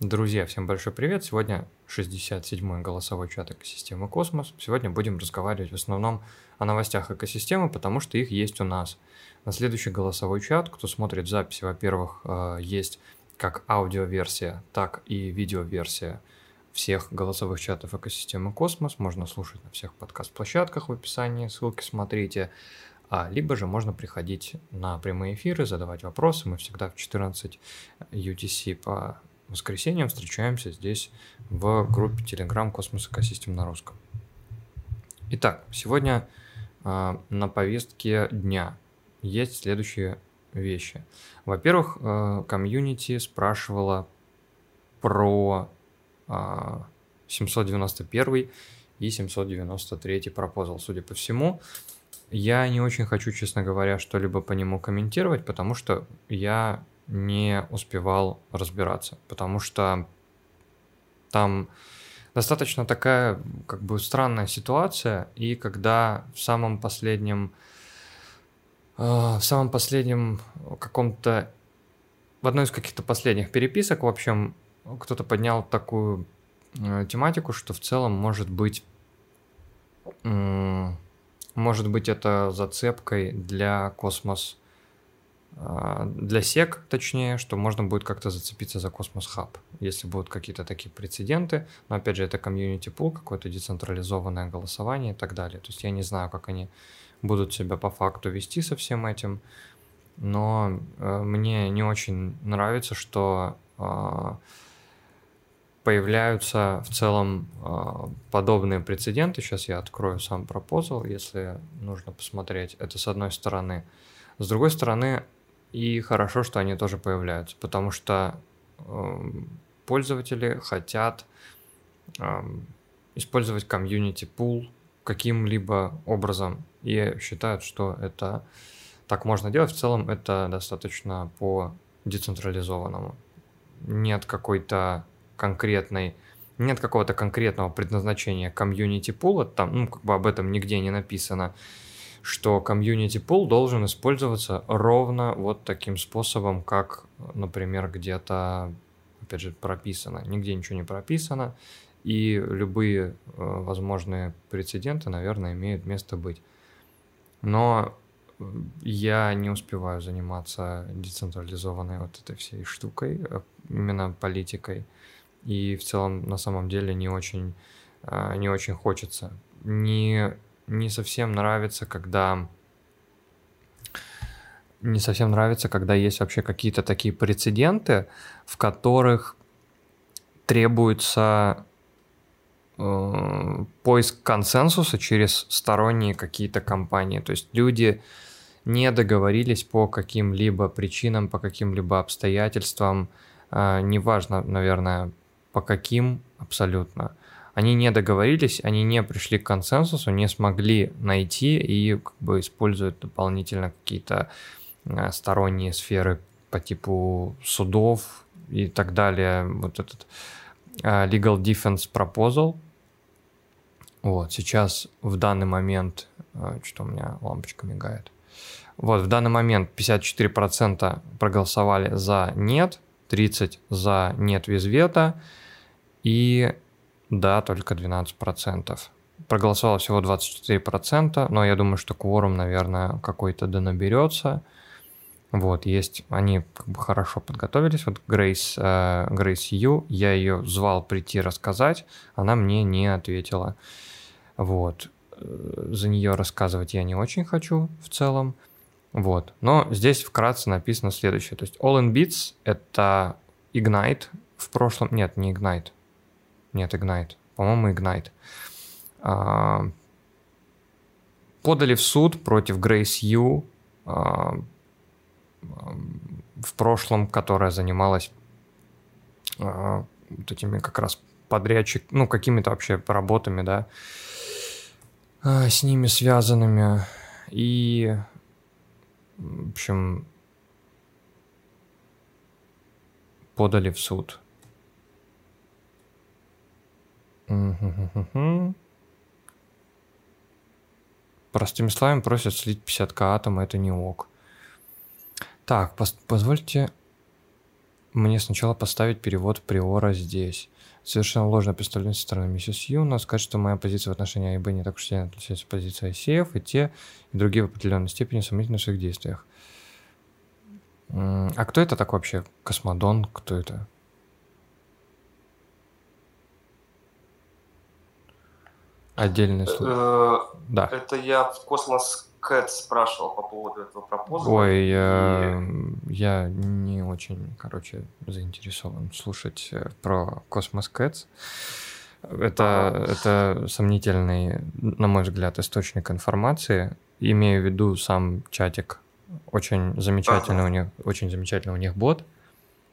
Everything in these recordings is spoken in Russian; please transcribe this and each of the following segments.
Друзья, всем большой привет! Сегодня 67-й голосовой чат экосистемы Космос. Сегодня будем разговаривать в основном о новостях экосистемы, потому что их есть у нас. На следующий голосовой чат, кто смотрит записи, во-первых, э, есть как аудиоверсия, так и видеоверсия всех голосовых чатов экосистемы Космос. Можно слушать на всех подкаст-площадках в описании, ссылки смотрите. А, либо же можно приходить на прямые эфиры, задавать вопросы. Мы всегда в 14 UTC по воскресеньям встречаемся здесь в группе Telegram Cosmos Ecosystem на русском. Итак, сегодня э, на повестке дня есть следующие вещи. Во-первых, э, комьюнити спрашивала про э, 791 и 793 proposal, судя по всему. Я не очень хочу, честно говоря, что-либо по нему комментировать, потому что я не успевал разбираться, потому что там достаточно такая как бы странная ситуация, и когда в самом последнем э, в самом последнем каком-то в одной из каких-то последних переписок, в общем, кто-то поднял такую э, тематику, что в целом может быть может быть это зацепкой для космос а, для SEC, точнее, что можно будет как-то зацепиться за Cosmos Hub, если будут какие-то такие прецеденты. Но опять же, это community pool, какое-то децентрализованное голосование и так далее. То есть я не знаю, как они будут себя по факту вести со всем этим. Но э, мне не очень нравится, что э, появляются в целом э, подобные прецеденты. Сейчас я открою сам пропозал, если нужно посмотреть. Это с одной стороны. С другой стороны, и хорошо, что они тоже появляются, потому что э, пользователи хотят э, использовать community pool каким-либо образом и считают, что это так можно делать. В целом это достаточно по децентрализованному. Нет какой-то конкретной нет какого-то конкретного предназначения community пула, там, ну, как бы об этом нигде не написано что community pool должен использоваться ровно вот таким способом, как, например, где-то, опять же, прописано. Нигде ничего не прописано, и любые э, возможные прецеденты, наверное, имеют место быть. Но я не успеваю заниматься децентрализованной вот этой всей штукой, э, именно политикой. И в целом, на самом деле, не очень, э, не очень хочется. Не не совсем нравится, когда не совсем нравится, когда есть вообще какие-то такие прецеденты, в которых требуется э, поиск консенсуса через сторонние какие-то компании. То есть люди не договорились по каким-либо причинам, по каким-либо обстоятельствам, э, неважно, наверное, по каким абсолютно они не договорились, они не пришли к консенсусу, не смогли найти и как бы используют дополнительно какие-то э, сторонние сферы по типу судов и так далее. Вот этот uh, Legal Defense Proposal. Вот, сейчас в данный момент, uh, что у меня лампочка мигает. Вот, в данный момент 54% проголосовали за нет, 30% за нет без вето, и да, только 12%. Проголосовало всего 24%, но я думаю, что кворум, наверное, какой-то да наберется. Вот, есть, они как бы хорошо подготовились. Вот Грейс, э, Грейс Ю, я ее звал прийти рассказать, она мне не ответила. Вот, э, за нее рассказывать я не очень хочу в целом. Вот, но здесь вкратце написано следующее. То есть All in Bits — это Ignite в прошлом... Нет, не Ignite. Нет, Ignite. По-моему, Ignite. А, подали в суд против Грейс Ю а, в прошлом, которая занималась а, вот этими как раз подрядчик, ну, какими-то вообще работами, да, а, с ними связанными. И, в общем, подали в суд. Простыми словами просят слить 50к атома, это не ок. Так, позвольте мне сначала поставить перевод приора здесь. Совершенно ложное представление со стороны миссис Юна. Сказать, что моя позиция в отношении А и Б не так уж сильно отличается от позиции ICF, и те, и другие в определенной степени сомнительны в своих действиях. А кто это так вообще? Космодон? Кто это? Отдельный случай. Э, Да. Это я в Cosmos Cat спрашивал по поводу этого пропозала. Ой, и- э, я не очень, короче, заинтересован слушать э, про Cosmos Cats. Это, это сомнительный, на мой взгляд, источник информации. Имею в виду сам чатик. Очень замечательный у них, очень замечательный у них бот.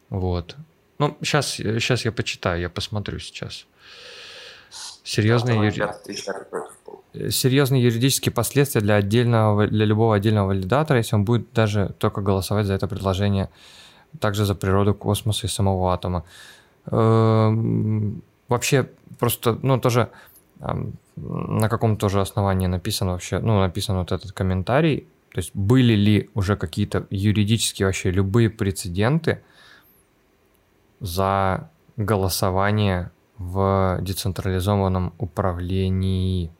Вот. Ну, сейчас, сейчас я почитаю, я посмотрю сейчас. Серьезные, юри- был. серьезные юридические последствия для отдельного для любого отдельного валидатора, если он будет даже только голосовать за это предложение, также за природу космоса и самого атома. Эм, Вообще просто, ну тоже на каком тоже основании написан вообще, ну написан вот этот комментарий, то есть были ли уже какие-то юридические вообще любые прецеденты за голосование в децентрализованном управлении.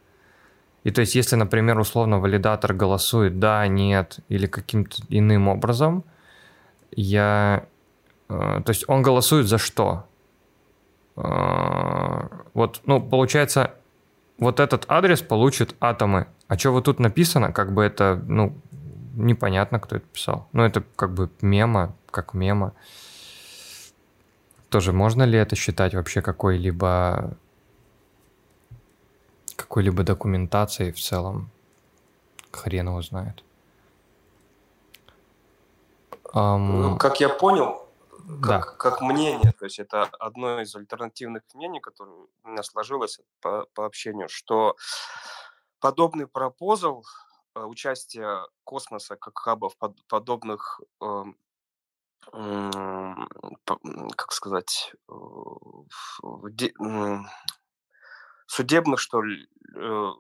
И то есть, если, например, условно валидатор голосует да, нет или каким-то иным образом, я... э, То есть он голосует за что? Э, Вот, ну, получается, вот этот адрес получит атомы. А что вот тут написано, как бы это, ну, непонятно, кто это писал. Ну, это как бы мема, как мема. Тоже можно ли это считать вообще какой-либо какой-либо документацией в целом? Хрен его знает. Ам, Ну, как я понял, Да. как, как мнение, то есть это одно из альтернативных мнений, которое у меня сложилось по, по общению, что подобный пропозал, э, участие космоса как хаба в под- подобных, эм, как сказать, э, судебных, что ли, э,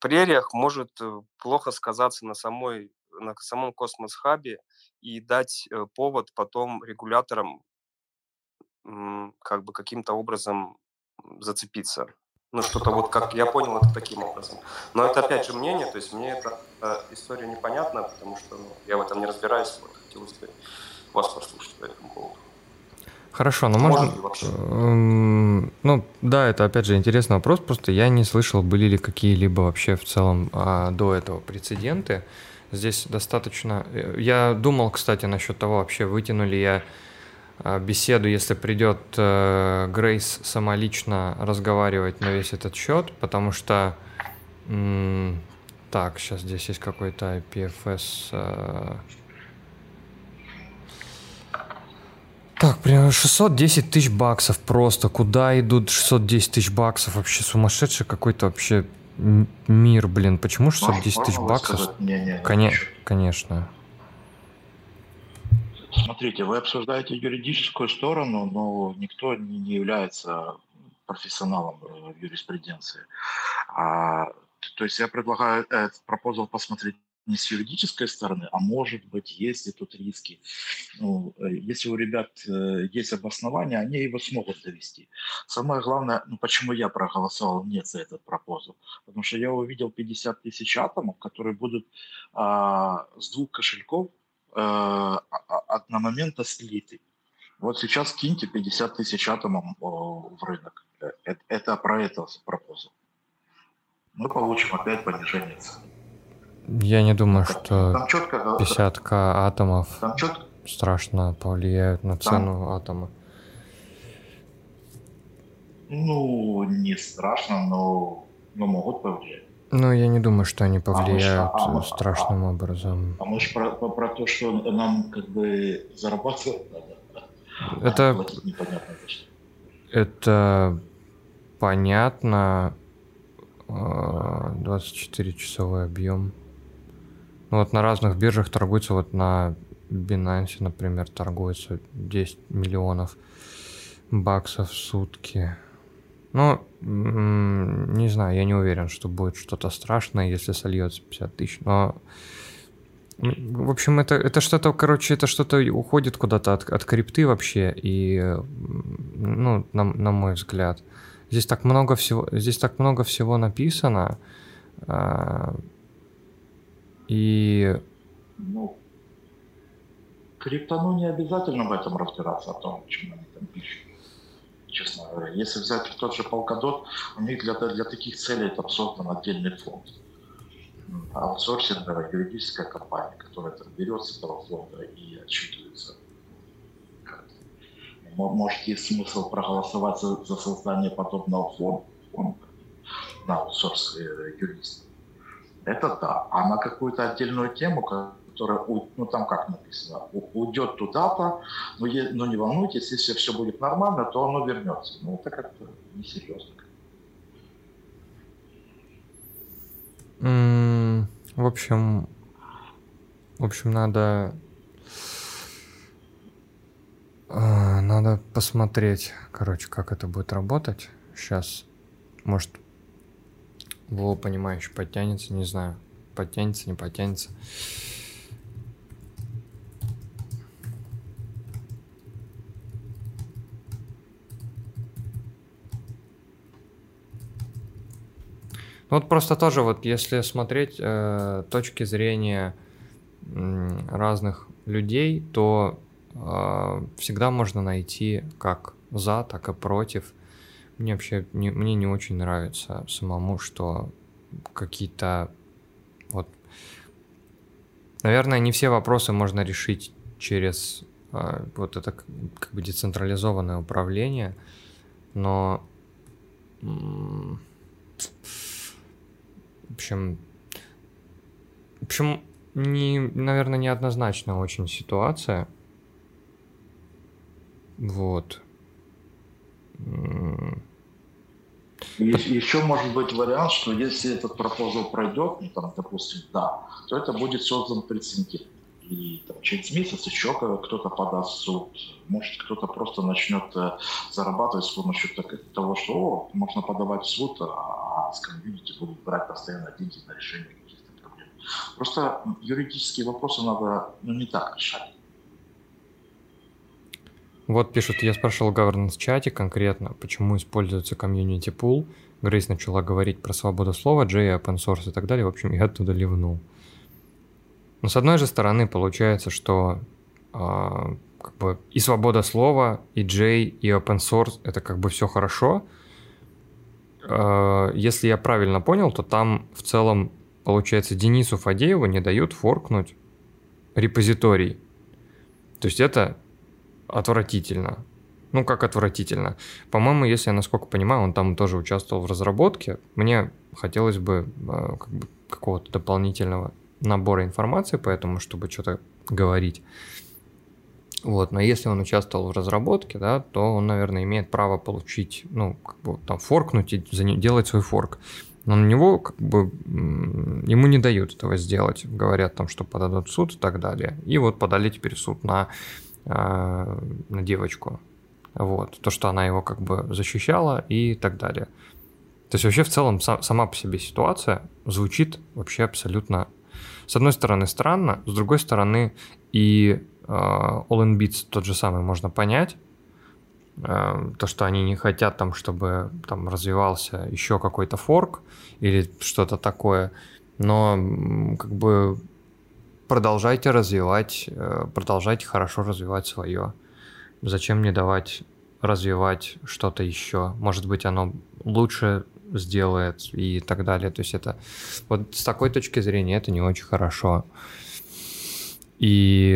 прериях может э, плохо сказаться на самой на самом космос-хабе и дать повод потом регуляторам как бы каким-то образом зацепиться. Ну, что-то вот, как я понял, это таким образом. Но это опять же мнение, то есть мне эта история непонятна, потому что ну, я в этом не разбираюсь, вот хотелось бы вас послушать по этому поводу. Хорошо, ну Может можно... Эм, Ну, да, это опять же интересный вопрос, просто я не слышал, были ли какие-либо вообще в целом а, до этого прецеденты. Здесь достаточно... э, Я думал, кстати, насчет того, вообще вытяну ли я а, беседу, если придет э, Грейс самолично разговаривать на весь этот счет, потому что... м, Так, сейчас здесь есть какой-то IPFS... э, Так, прям 610 тысяч баксов просто. Куда идут 610 тысяч баксов? Вообще сумасшедший какой-то вообще мир, блин. Почему 610 тысяч баксов? высказать мнение? Коне- Конечно. Смотрите, вы обсуждаете юридическую сторону, но никто не не является профессионалом э, в юриспруденции. А, то есть я предлагаю этот пропозал посмотреть не с юридической стороны, а может быть, есть ли тут риски. Ну, э, если у ребят э, есть обоснования, они его смогут довести. Самое главное, ну, почему я проголосовал нет за этот пропозал? Потому что я увидел 50 тысяч атомов, которые будут а, с двух кошельков а- одномоментно слиты. Вот сейчас киньте 50 тысяч атомов в рынок. Это, это про это пропозал. Мы получим опять понижение цен. Я не думаю, что Там четко, 50к атомов там четко, страшно повлияют на цену атома. ну, не страшно, но, но могут повлиять. Ну, я не думаю, что они повлияют а мы- э, страшным образом. А мы же про, про- про то, что нам как бы зарабатывать надо. а Это- платить непонятно за что. Это понятно. А, 24-часовой объем. Ну вот на разных биржах торгуется, вот на Binance, например, торгуется 10 миллионов баксов в сутки. Ну, не знаю, я не уверен, что будет что-то страшное, если сольется 50 тысяч. Но В общем, это, это что-то, короче, это что-то уходит куда-то от, от крипты вообще, и, ну, на, на мой взгляд. Здесь так много всего, здесь так много всего написано, а, и... Ну, криптону не обязательно в этом разбираться, о том, чем они там пишут честно говоря. Если взять тот же Polkadot, у них для, для таких целей там создан отдельный фонд аутсорсинговая юридическая компания, которая там берет с этого фонда и отчитывается. Может, есть смысл проголосовать за, за создание подобного фонда на аутсорс э, юристов. Это да. А на какую-то отдельную тему, которая, ну там как написано, уйдет туда-то, но, но не волнуйтесь, если все будет нормально, то оно вернется. Ну это как-то несерьезно. В общем, в общем, надо а, надо посмотреть, короче, как это будет работать. Сейчас, может, Вова, понимающий, подтянется, не знаю, подтянется, не подтянется. Ну вот просто тоже вот, если смотреть э, точки зрения э, разных людей, то э, всегда можно найти как за, так и против. Мне вообще не, мне не очень нравится самому, что какие-то вот, наверное, не все вопросы можно решить через э, вот это как бы децентрализованное управление, но в общем, в общем, не, наверное, неоднозначная очень ситуация. Вот. Еще может быть вариант, что если этот пропозал пройдет, ну, там, допустим, да, то это будет создан прецедент. И там, через месяц еще кто-то подаст в суд. Может, кто-то просто начнет э, зарабатывать с помощью того, что о, можно подавать в суд, а с комьюнити будут брать постоянно деньги на решение каких-то проблем. Просто юридические вопросы надо ну, не так решать. Вот пишут, я спрашивал governance чате конкретно, почему используется комьюнити пул. Грейс начала говорить про свободу слова, Джей, open source и так далее. В общем, я оттуда ливнул. Но с одной же стороны получается, что э, как бы и свобода слова, и J, и open source это как бы все хорошо. Э, если я правильно понял, то там в целом получается Денису Фадееву не дают форкнуть репозиторий. То есть это отвратительно. Ну, как отвратительно. По-моему, если я насколько понимаю, он там тоже участвовал в разработке. Мне хотелось бы э, как бы, какого-то дополнительного набора информации, поэтому, чтобы что-то говорить. Вот, но если он участвовал в разработке, да, то он, наверное, имеет право получить, ну, как бы там форкнуть и делать свой форк. Но на него, как бы, ему не дают этого сделать. Говорят там, что подадут в суд и так далее. И вот подали теперь суд на, на девочку. Вот, то, что она его как бы защищала и так далее. То есть вообще в целом сама по себе ситуация звучит вообще абсолютно с одной стороны странно, с другой стороны и э, All in Beats тот же самый можно понять, э, то, что они не хотят там, чтобы там развивался еще какой-то форк или что-то такое, но как бы продолжайте развивать, э, продолжайте хорошо развивать свое. Зачем мне давать развивать что-то еще? Может быть, оно лучше сделает и так далее. То есть это вот с такой точки зрения это не очень хорошо. И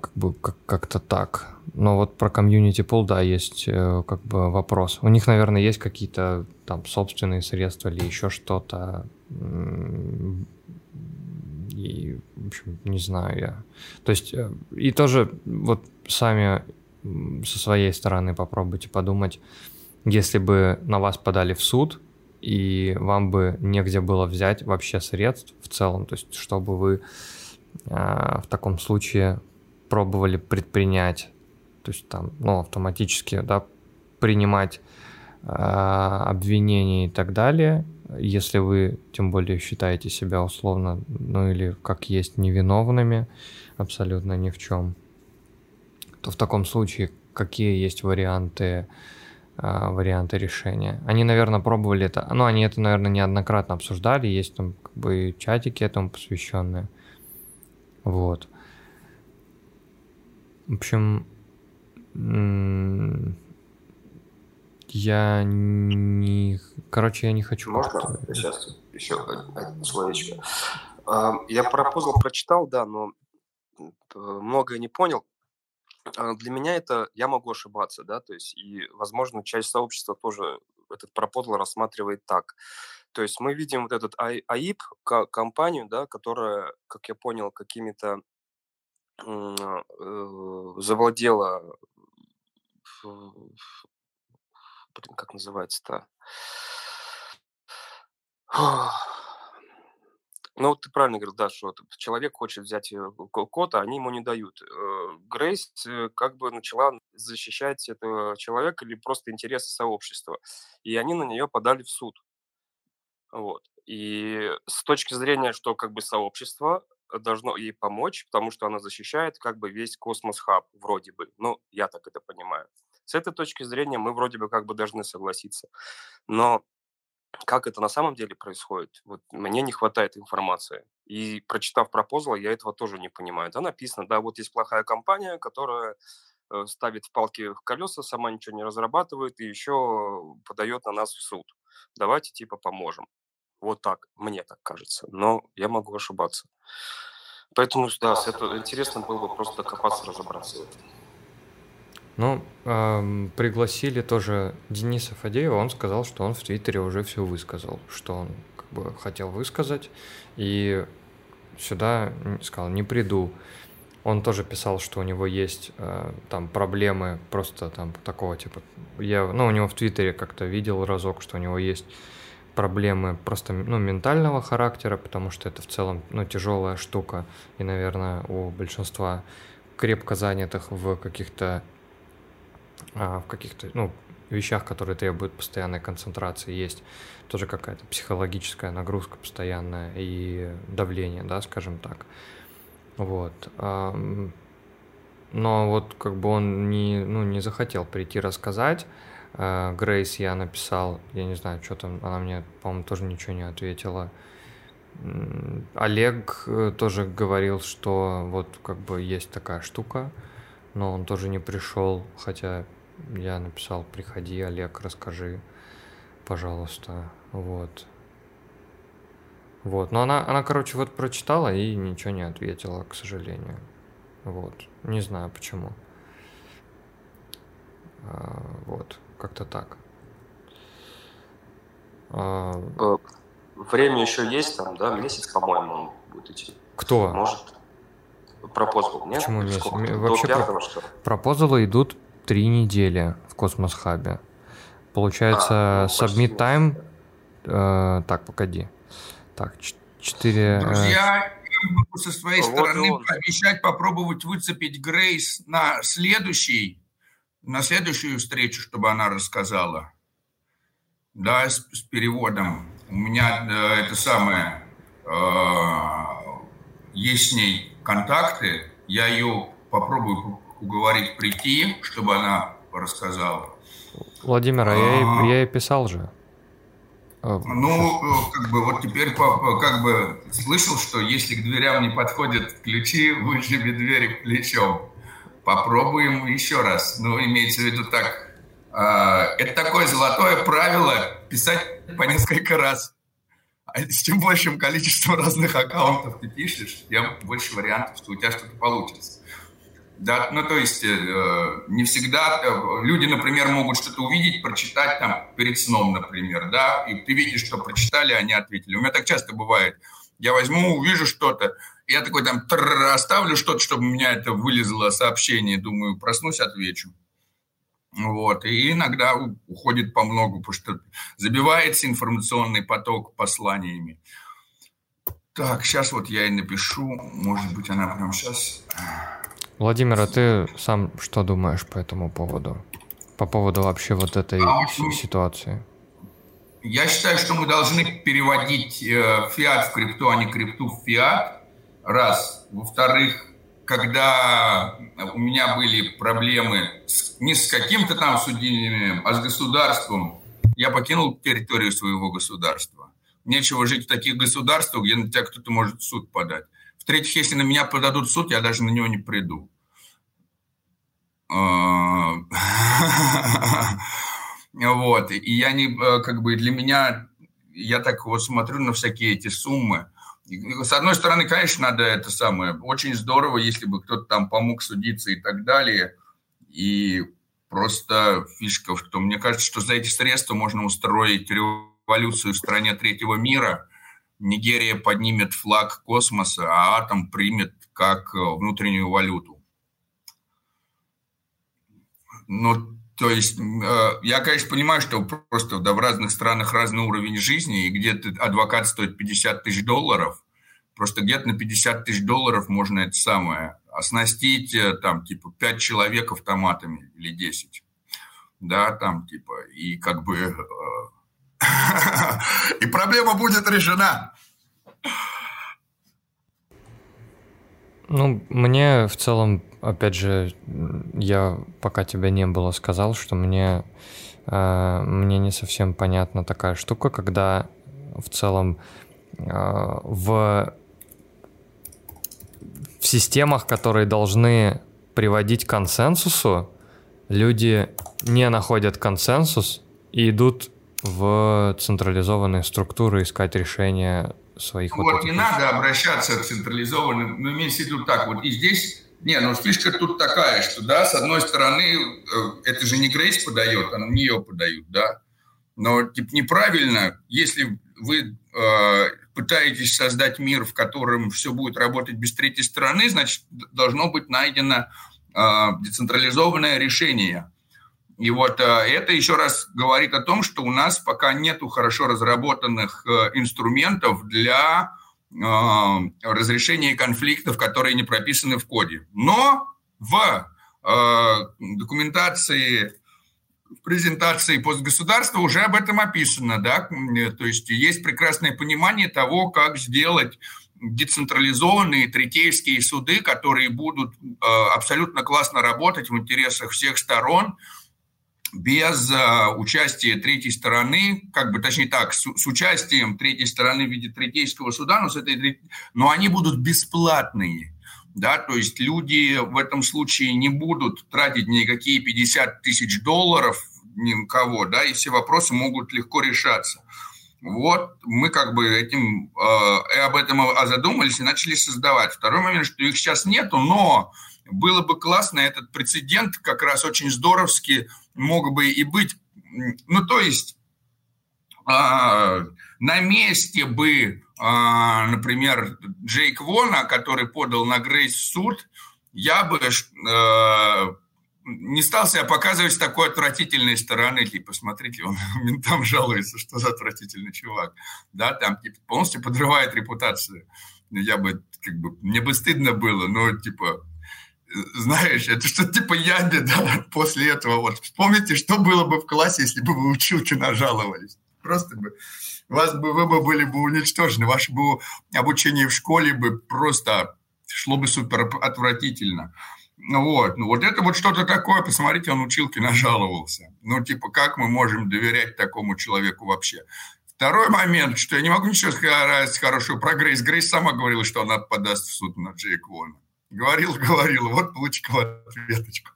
как бы как- как-то так. Но вот про комьюнити пул, да, есть э, как бы вопрос. У них, наверное, есть какие-то там собственные средства или еще что-то. И, в общем, не знаю я. То есть, э, и тоже вот сами со своей стороны попробуйте подумать, если бы на вас подали в суд, и вам бы негде было взять вообще средств в целом, то есть чтобы вы э, в таком случае пробовали предпринять, то есть там, ну, автоматически, да, принимать э, обвинения и так далее, если вы, тем более, считаете себя условно, ну или как есть, невиновными абсолютно ни в чем, то в таком случае какие есть варианты, э, варианты решения? Они, наверное, пробовали это, ну, они это, наверное, неоднократно обсуждали, есть там как бы чатики этому посвященные. Вот. В общем, я не... Короче, я не хочу... Можно сейчас еще одно словечко? Я пропозал прочитал, да, но многое не понял. А, для меня это, я могу ошибаться, да, то есть, и, возможно, часть сообщества тоже этот пропозал рассматривает так. То есть мы видим вот этот АИП, компанию, да, которая, как я понял, какими-то э, завладела блин, как называется-то? Ну, вот ты правильно говорил, да, что человек хочет взять э, код, а они ему не дают. Э, Грейс э, как бы начала защищать этого человека или просто интересы сообщества, и они на нее подали в суд. Вот. И с точки зрения, что как бы сообщество должно ей помочь, потому что она защищает как бы весь космос-хаб, вроде бы. Ну, я так это понимаю. С этой точки зрения мы вроде бы как бы должны согласиться. Но как это на самом деле происходит, вот мне не хватает информации. И прочитав пропозал, я этого тоже не понимаю. Да, написано, да, вот есть плохая компания, которая э, ставит в палки в колеса, сама ничего не разрабатывает и еще подает на нас в суд. Давайте типа поможем. Вот так, мне так кажется. Но я могу ошибаться. Поэтому, да, это интересно было бы просто копаться, разобраться. Ну, эм, пригласили тоже Дениса Фадеева, он сказал, что он в Твиттере уже все высказал, что он как бы хотел высказать, и сюда сказал, не приду. Он тоже писал, что у него есть э, там проблемы просто там такого типа. Я, ну, у него в Твиттере как-то видел разок, что у него есть проблемы просто ну, ментального характера, потому что это в целом ну, тяжелая штука, и, наверное, у большинства крепко занятых в каких-то в каких-то, ну, вещах, которые требуют постоянной концентрации, есть тоже какая-то психологическая нагрузка постоянная и давление, да, скажем так. Вот. Но вот как бы он не, ну, не захотел прийти рассказать. А, Грейс я написал, я не знаю, что там, она мне, по-моему, тоже ничего не ответила. Олег э, тоже говорил, что вот как бы есть такая штука, но он тоже не пришел, хотя я написал, приходи, Олег, расскажи, пожалуйста, вот. Вот, но она, она, короче, вот прочитала и ничего не ответила, к сожалению. Вот, не знаю почему. А, вот, как-то так. А... Э, время еще есть там, да, месяц, по-моему, будет идти. Кто? Может. Пропозал, нет? Почему месяц? Вообще про... пропозалы идут три недели в Космос Хабе. Получается, а, ну, submit time... Э, так, погоди. Так, четыре... Э, Друзья, я могу со своей вот стороны он. пообещать попробовать выцепить Грейс на следующий, на следующую встречу, чтобы она рассказала. Да, с, с переводом. У меня э, это самое... Э, есть с ней контакты. Я ее попробую уговорить прийти, чтобы она рассказала. Владимир, а, я, ей, я ей писал же. А, ну, как бы вот теперь как бы слышал, что если к дверям не подходят ключи, выжиби двери плечом. Попробуем еще раз. Ну, имеется в виду так. А, это такое золотое правило писать по несколько раз. А с чем большим количеством разных аккаунтов ты пишешь, тем больше вариантов, что у тебя что-то получится. Да, ну, то есть э, не всегда э, люди, например, могут что-то увидеть, прочитать там перед сном, например, да, и ты видишь, что прочитали, они ответили. У меня так часто бывает. Я возьму, увижу что-то, я такой там оставлю что-то, чтобы у меня это вылезло сообщение, думаю, проснусь, отвечу. Вот, и иногда уходит по многу, потому что забивается информационный поток посланиями. Так, сейчас вот я и напишу, может быть, она прямо сейчас... Владимир, а ты сам что думаешь по этому поводу? По поводу вообще вот этой а, ситуации? Я считаю, что мы должны переводить э, фиат в крипту, а не крипту в фиат. Раз. Во-вторых, когда у меня были проблемы с, не с каким-то там судьями, а с государством, я покинул территорию своего государства. Нечего жить в таких государствах, где на тебя кто-то может суд подать. В-третьих, если на меня подадут суд, я даже на него не приду. А, вот. И я не, э, как бы для меня, я так вот смотрю на всякие эти суммы. С одной стороны, конечно, надо это самое, очень здорово, если бы кто-то там помог судиться и так далее. И просто фишка в том, мне кажется, что за эти средства можно устроить революцию в стране третьего мира. Нигерия поднимет флаг космоса, а атом примет как э, внутреннюю валюту. Ну, то есть э, я, конечно, понимаю, что просто да, в разных странах разный уровень жизни, и где-то адвокат стоит 50 тысяч долларов, просто где-то на 50 тысяч долларов можно это самое оснастить, э, там, типа, 5 человек автоматами или 10. Да, там, типа, и как бы... Э, и проблема будет решена. Ну, мне в целом опять же, я пока тебя не было сказал, что мне, э, мне не совсем понятна такая штука, когда в целом э, в, в системах, которые должны приводить к консенсусу, люди не находят консенсус и идут в централизованные структуры искать решения своих вот, вот не надо обращаться к централизованным, но имеется в виду так, вот и здесь не, ну фишка тут такая, что, да, с одной стороны, э, это же не Грейс подает, а на нее подают, да. Но типа, неправильно, если вы э, пытаетесь создать мир, в котором все будет работать без третьей стороны, значит, должно быть найдено э, децентрализованное решение. И вот э, это еще раз говорит о том, что у нас пока нету хорошо разработанных э, инструментов для Э, разрешения конфликтов, которые не прописаны в коде. Но в э, документации в презентации постгосударства уже об этом описано, да, то есть есть прекрасное понимание того, как сделать децентрализованные третейские суды, которые будут э, абсолютно классно работать в интересах всех сторон, без э, участия третьей стороны, как бы, точнее так, с, с участием третьей стороны в виде третейского суда, но, с этой, но они будут бесплатные. Да, то есть люди в этом случае не будут тратить никакие 50 тысяч долларов ни на кого, да, и все вопросы могут легко решаться. Вот мы как бы этим, э, об этом задумались и начали создавать. Второй момент, что их сейчас нету, но было бы классно этот прецедент как раз очень здоровски мог бы и быть, ну, то есть э, на месте бы, э, например, Джейк Вона, который подал на Грейс суд, я бы э, не стал себя показывать с такой отвратительной стороны, типа, смотрите, он ментам жалуется, что за отвратительный чувак, да, там, типа, полностью подрывает репутацию. Я бы, как бы, мне бы стыдно было, но, типа, знаешь, это что-то типа яби, да, после этого. Вот вспомните, что было бы в классе, если бы вы училки нажаловались. Просто бы вас бы, вы бы были бы уничтожены, ваше бы обучение в школе бы просто шло бы супер отвратительно. Ну вот, ну вот это вот что-то такое, посмотрите, он училки нажаловался. Ну типа, как мы можем доверять такому человеку вообще? Второй момент, что я не могу ничего сказать хорошего про Грейс. Грейс сама говорила, что она подаст в суд на Джейк Вона. Говорил, говорил, вот получила ответочку.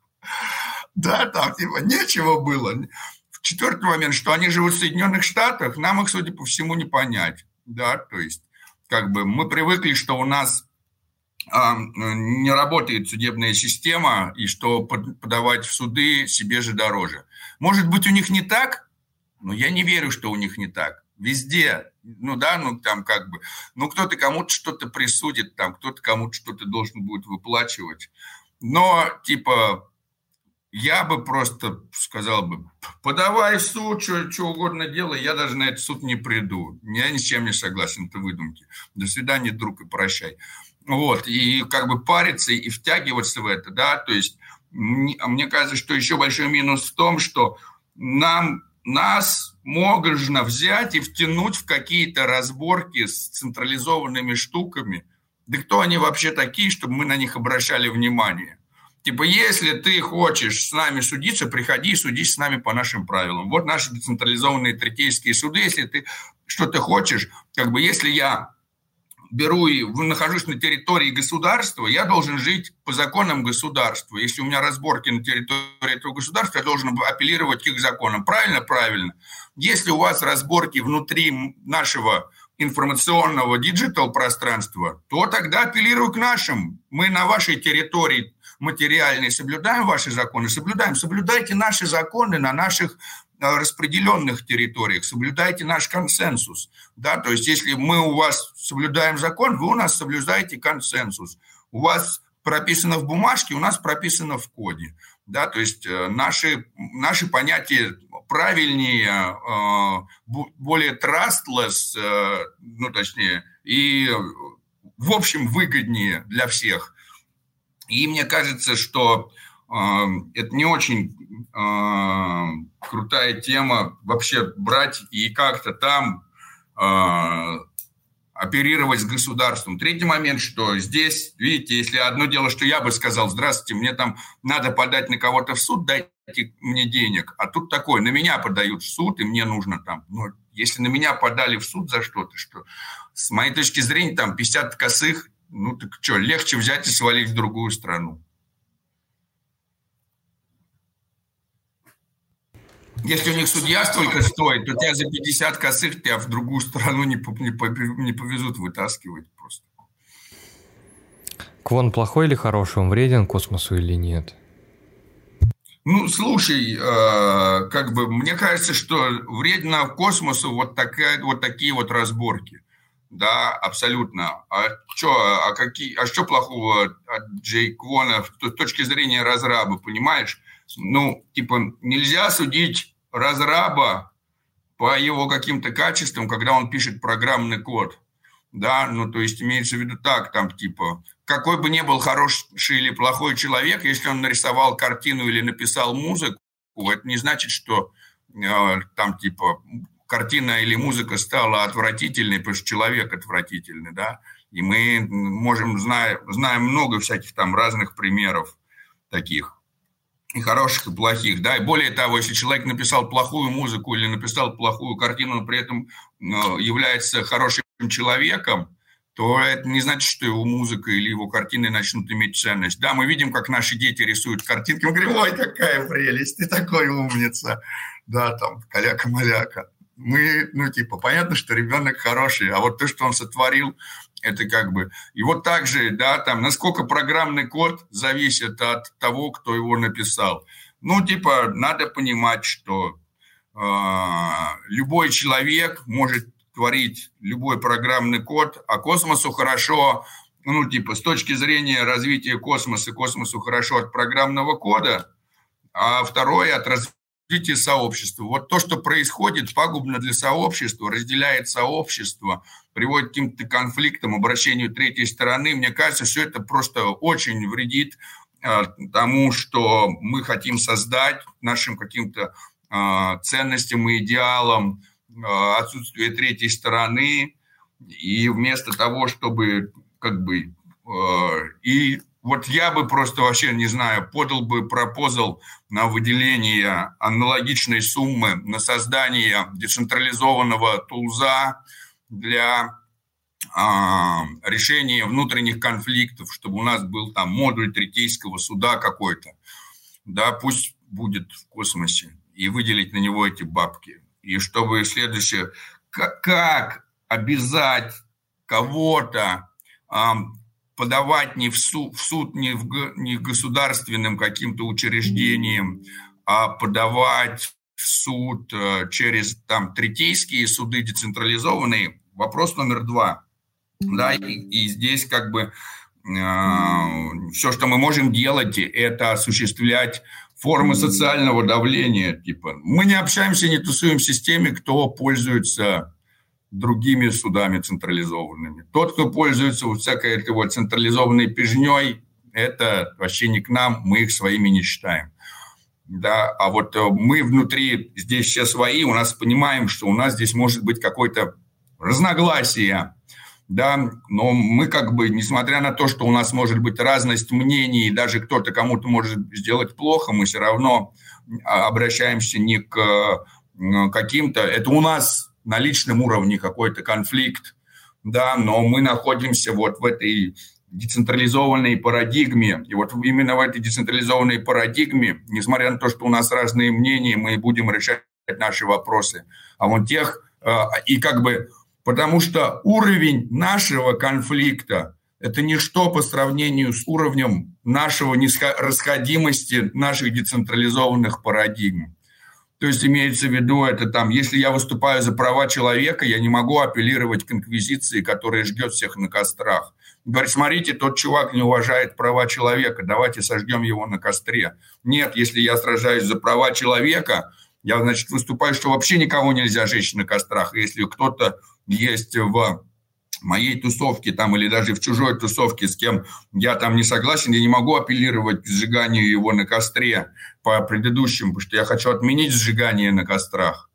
Да, там типа нечего было. Четвертый момент, что они живут в Соединенных Штатах, нам их, судя по всему, не понять. Да, то есть, как бы мы привыкли, что у нас а, не работает судебная система, и что подавать в суды себе же дороже. Может быть, у них не так, но я не верю, что у них не так. Везде ну да, ну там как бы, ну кто-то кому-то что-то присудит, там кто-то кому-то что-то должен будет выплачивать. Но типа я бы просто сказал бы, подавай суд, что, что угодно делай, я даже на этот суд не приду. Я ни с чем не согласен, это выдумки. До свидания, друг, и прощай. Вот, и как бы париться и втягиваться в это, да, то есть мне кажется, что еще большой минус в том, что нам, нас можно взять и втянуть в какие-то разборки с централизованными штуками. Да кто они вообще такие, чтобы мы на них обращали внимание? Типа, если ты хочешь с нами судиться, приходи и судись с нами по нашим правилам. Вот наши децентрализованные третейские суды. Если ты что-то хочешь, как бы если я беру и нахожусь на территории государства, я должен жить по законам государства. Если у меня разборки на территории этого государства, я должен апеллировать к их законам. Правильно? Правильно. Если у вас разборки внутри нашего информационного digital пространства, то тогда апеллирую к нашим. Мы на вашей территории материальной соблюдаем ваши законы, соблюдаем. Соблюдайте наши законы на наших распределенных территориях, соблюдайте наш консенсус. Да? То есть если мы у вас соблюдаем закон, вы у нас соблюдаете консенсус. У вас прописано в бумажке, у нас прописано в коде. Да? То есть э, наши, наши понятия правильнее, э, более trustless, ну точнее, и в общем выгоднее для всех. И мне кажется, что это не очень крутая тема вообще брать и как-то там оперировать с государством. Третий момент, что здесь, видите, если одно дело, что я бы сказал, здравствуйте, мне там надо подать на кого-то в суд, дайте мне денег, а тут такое, на меня подают в суд, и мне нужно там, ну, если на меня подали в суд за что-то, что с моей точки зрения там 50 косых, ну так что, легче взять и свалить в другую страну. Если у них судья столько стоит, то тебя за 50 косых тебя в другую страну не, не, не повезут вытаскивать просто. Квон плохой или хороший? Он вреден космосу или нет? Ну, слушай, э, как бы мне кажется, что вредно космосу вот, такая, вот такие вот разборки. Да, абсолютно. А что, а какие, а что плохого от Джей Квона с точки зрения разраба, понимаешь? Ну, типа, нельзя судить разраба по его каким-то качествам, когда он пишет программный код. Да, ну то есть имеется в виду так, там типа, какой бы ни был хороший или плохой человек, если он нарисовал картину или написал музыку, это не значит, что э, там типа картина или музыка стала отвратительной, потому что человек отвратительный, да. И мы можем, знаем, знаем много всяких там разных примеров таких и хороших, и плохих, да, и более того, если человек написал плохую музыку или написал плохую картину, но при этом ну, является хорошим человеком, то это не значит, что его музыка или его картины начнут иметь ценность. Да, мы видим, как наши дети рисуют картинки, мы говорим, ой, какая прелесть, ты такой умница, да, там, каляка-маляка. Мы, ну, типа, понятно, что ребенок хороший, а вот то, что он сотворил, это как бы... И вот так же, да, там, насколько программный код зависит от того, кто его написал. Ну, типа, надо понимать, что э, любой человек может творить любой программный код, а космосу хорошо, ну, типа, с точки зрения развития космоса, космосу хорошо от программного кода, а второе от развития развитие сообщества. Вот то, что происходит, пагубно для сообщества, разделяет сообщество, приводит к каким-то конфликтам, обращению третьей стороны. Мне кажется, все это просто очень вредит э, тому, что мы хотим создать, нашим каким-то э, ценностям и идеалам, э, отсутствие третьей стороны. И вместо того, чтобы как бы и вот я бы просто вообще, не знаю, подал бы пропозал на выделение аналогичной суммы на создание децентрализованного тулза для а, решения внутренних конфликтов, чтобы у нас был там модуль третейского суда какой-то. Да, пусть будет в космосе, и выделить на него эти бабки. И чтобы следующее, как, как обязать кого-то подавать не в суд, в суд не, в, не государственным каким-то учреждением, а подавать в суд э, через там третейские суды децентрализованные. Вопрос номер два. Да, и, и здесь как бы э, все, что мы можем делать, это осуществлять формы социального давления. Типа мы не общаемся, не тусуемся с теми, кто пользуется другими судами централизованными. Тот, кто пользуется вот всякой этой вот централизованной пижней, это вообще не к нам, мы их своими не считаем. да, а вот э, мы внутри здесь все свои, у нас понимаем, что у нас здесь может быть какое-то разногласие, да, но мы как бы, несмотря на то, что у нас может быть разность мнений, даже кто-то кому-то может сделать плохо, мы все равно а, обращаемся не к каким-то, это у нас на личном уровне какой-то конфликт, да, но мы находимся вот в этой децентрализованной парадигме. И вот именно в этой децентрализованной парадигме, несмотря на то, что у нас разные мнения, мы будем решать наши вопросы. А вот тех, э, и как бы, потому что уровень нашего конфликта – это ничто по сравнению с уровнем нашего расходимости наших децентрализованных парадигм. То есть имеется в виду, это там, если я выступаю за права человека, я не могу апеллировать к инквизиции, которая ждет всех на кострах. Говорит, смотрите, тот чувак не уважает права человека, давайте сожгем его на костре. Нет, если я сражаюсь за права человека, я, значит, выступаю, что вообще никого нельзя жечь на кострах. Если кто-то есть в моей тусовке там или даже в чужой тусовке, с кем я там не согласен, я не могу апеллировать к сжиганию его на костре по предыдущим, потому что я хочу отменить сжигание на кострах.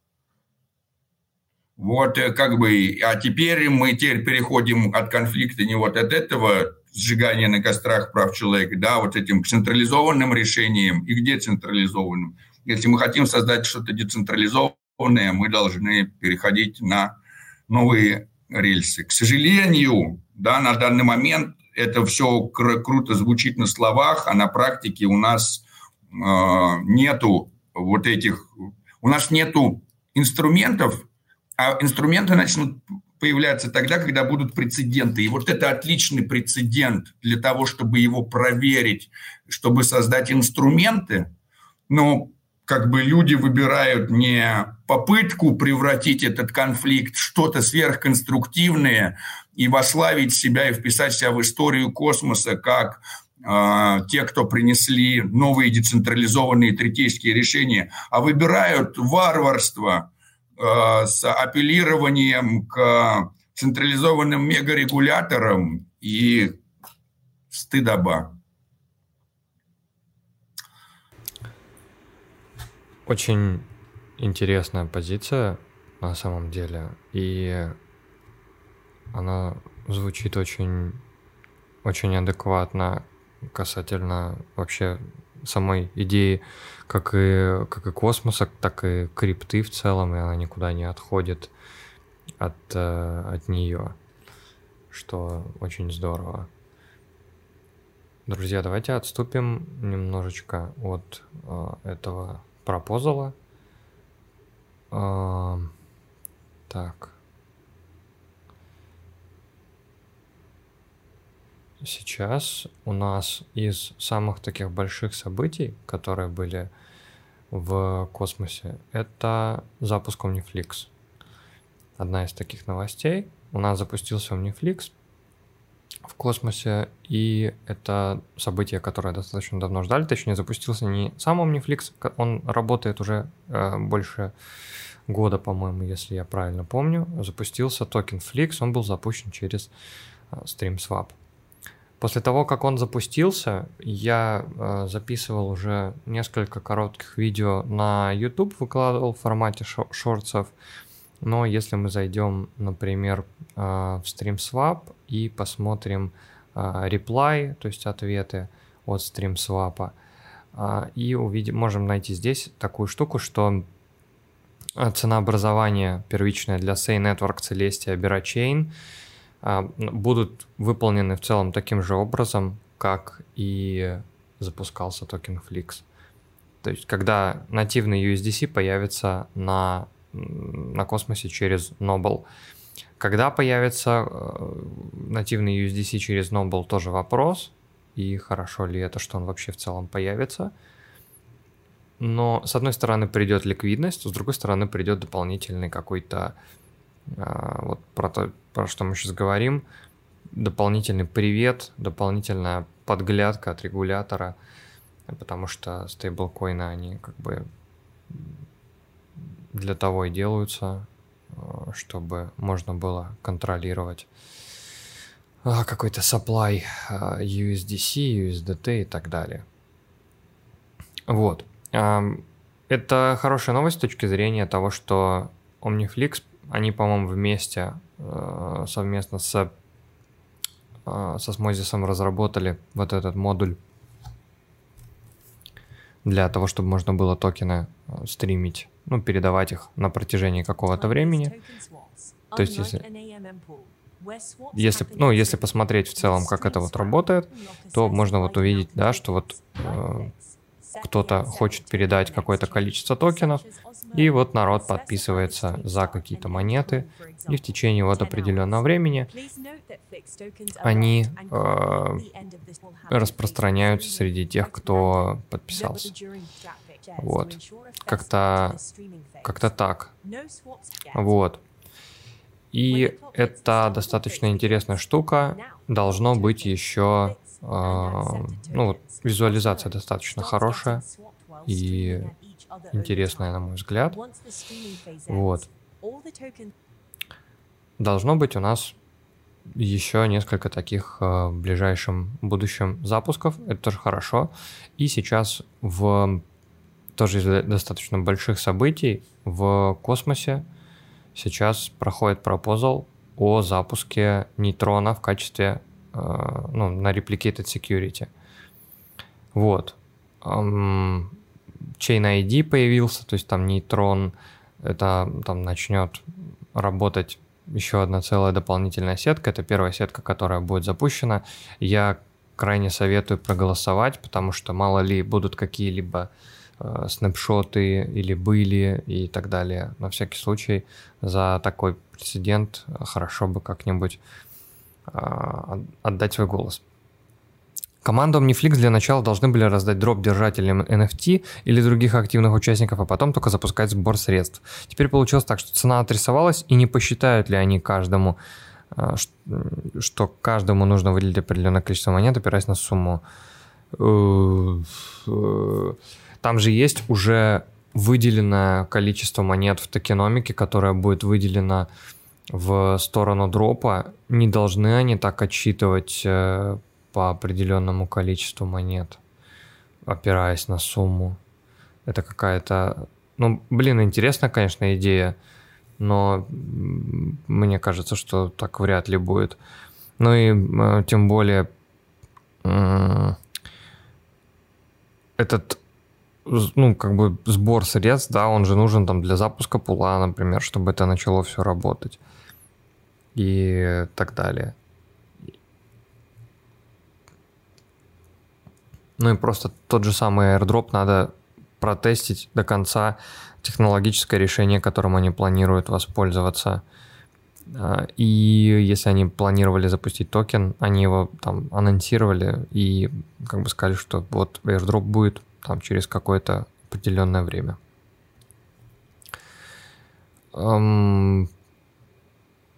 Вот э, как бы, а теперь мы теперь переходим от конфликта не вот от этого сжигания на кострах прав человека, да, вот этим централизованным решением и к децентрализованным. Если мы хотим создать что-то децентрализованное, мы должны переходить на новые рельсы. К сожалению, да, на данный момент это все кру- круто звучит на словах, а на практике у нас э, нету вот этих, у нас нету инструментов, а инструменты начнут появляться тогда, когда будут прецеденты. И вот это отличный прецедент для того, чтобы его проверить, чтобы создать инструменты. Но как бы люди выбирают не попытку превратить этот конфликт в что-то сверхконструктивное и вославить себя и вписать себя в историю космоса как э, те, кто принесли новые децентрализованные третейские решения, а выбирают варварство э, с апеллированием к централизованным мегарегуляторам и стыдоба. Очень интересная позиция на самом деле, и она звучит очень, очень адекватно касательно вообще самой идеи как и, как и космоса, так и крипты в целом, и она никуда не отходит от, э, от нее, что очень здорово. Друзья, давайте отступим немножечко от э, этого пропозала. А, так. Сейчас у нас из самых таких больших событий, которые были в космосе, это запуск Omniflix. Одна из таких новостей. У нас запустился Omniflix в космосе, и это событие, которое достаточно давно ждали, точнее запустился не сам Omniflix, он работает уже э, больше года, по-моему, если я правильно помню, запустился токен Flix, он был запущен через э, StreamSwap. После того, как он запустился, я э, записывал уже несколько коротких видео на YouTube, выкладывал в формате шорцев, но если мы зайдем, например, э, в StreamSwap и посмотрим reply, то есть ответы от StreamSwap, э, и увидим, можем найти здесь такую штуку, что ценообразование первичное для Say Network, Celestia, Berachain будут выполнены в целом таким же образом, как и запускался токен Flix. То есть, когда нативный USDC появится на на космосе через Noble. Когда появится э, нативный USDC через Noble, тоже вопрос. И хорошо ли это, что он вообще в целом появится. Но, с одной стороны, придет ликвидность, с другой стороны, придет дополнительный какой-то, э, вот про то, про что мы сейчас говорим, дополнительный привет, дополнительная подглядка от регулятора, потому что стейблкоины, они как бы для того и делаются, э, чтобы можно было контролировать э, какой-то supply э, USDC, USDT и так далее. Вот. Это хорошая новость с точки зрения того, что Omniflix, они, по-моему, вместе совместно с, со Смозисом разработали вот этот модуль для того, чтобы можно было токены э, стримить, ну, передавать их на протяжении какого-то времени. То есть, если, если, ну, если посмотреть в целом, как это вот работает, то можно вот увидеть, да, что вот э, кто-то хочет передать какое-то количество токенов, и вот народ подписывается за какие-то монеты, и в течение вот определенного времени они э, распространяются среди тех, кто подписался. Вот. Как-то как-то так. Вот. И это достаточно интересная штука. Должно быть еще ну, вот, визуализация достаточно хорошая и интересная, на мой взгляд. Вот. Должно быть у нас еще несколько таких э, в ближайшем будущем запусков. Это тоже хорошо. И сейчас в тоже из достаточно больших событий в космосе сейчас проходит пропозал о запуске нейтрона в качестве ну, на Replicated Security. Вот. Chain ID появился, то есть там нейтрон, это там начнет работать еще одна целая дополнительная сетка. Это первая сетка, которая будет запущена. Я крайне советую проголосовать, потому что мало ли будут какие-либо э, снапшоты или были и так далее. На всякий случай за такой прецедент хорошо бы как-нибудь отдать свой голос. Командам Omniflix для начала должны были раздать дроп держателям NFT или других активных участников, а потом только запускать сбор средств. Теперь получилось так, что цена отрисовалась, и не посчитают ли они каждому, а, что каждому нужно выделить определенное количество монет, опираясь на сумму. Э, э, там же есть уже выделенное количество монет в токеномике, которое будет выделено в сторону дропа, не должны они так отсчитывать э, по определенному количеству монет, опираясь на сумму. Это какая-то... Ну, блин, интересная, конечно, идея, но мне кажется, что так вряд ли будет. Ну и э, тем более этот ну, как бы сбор средств, да, он же нужен там для запуска пула, например, чтобы это начало все работать и так далее. Ну и просто тот же самый airdrop надо протестить до конца технологическое решение, которым они планируют воспользоваться. А, и если они планировали запустить токен, они его там анонсировали и как бы сказали, что вот airdrop будет там через какое-то определенное время.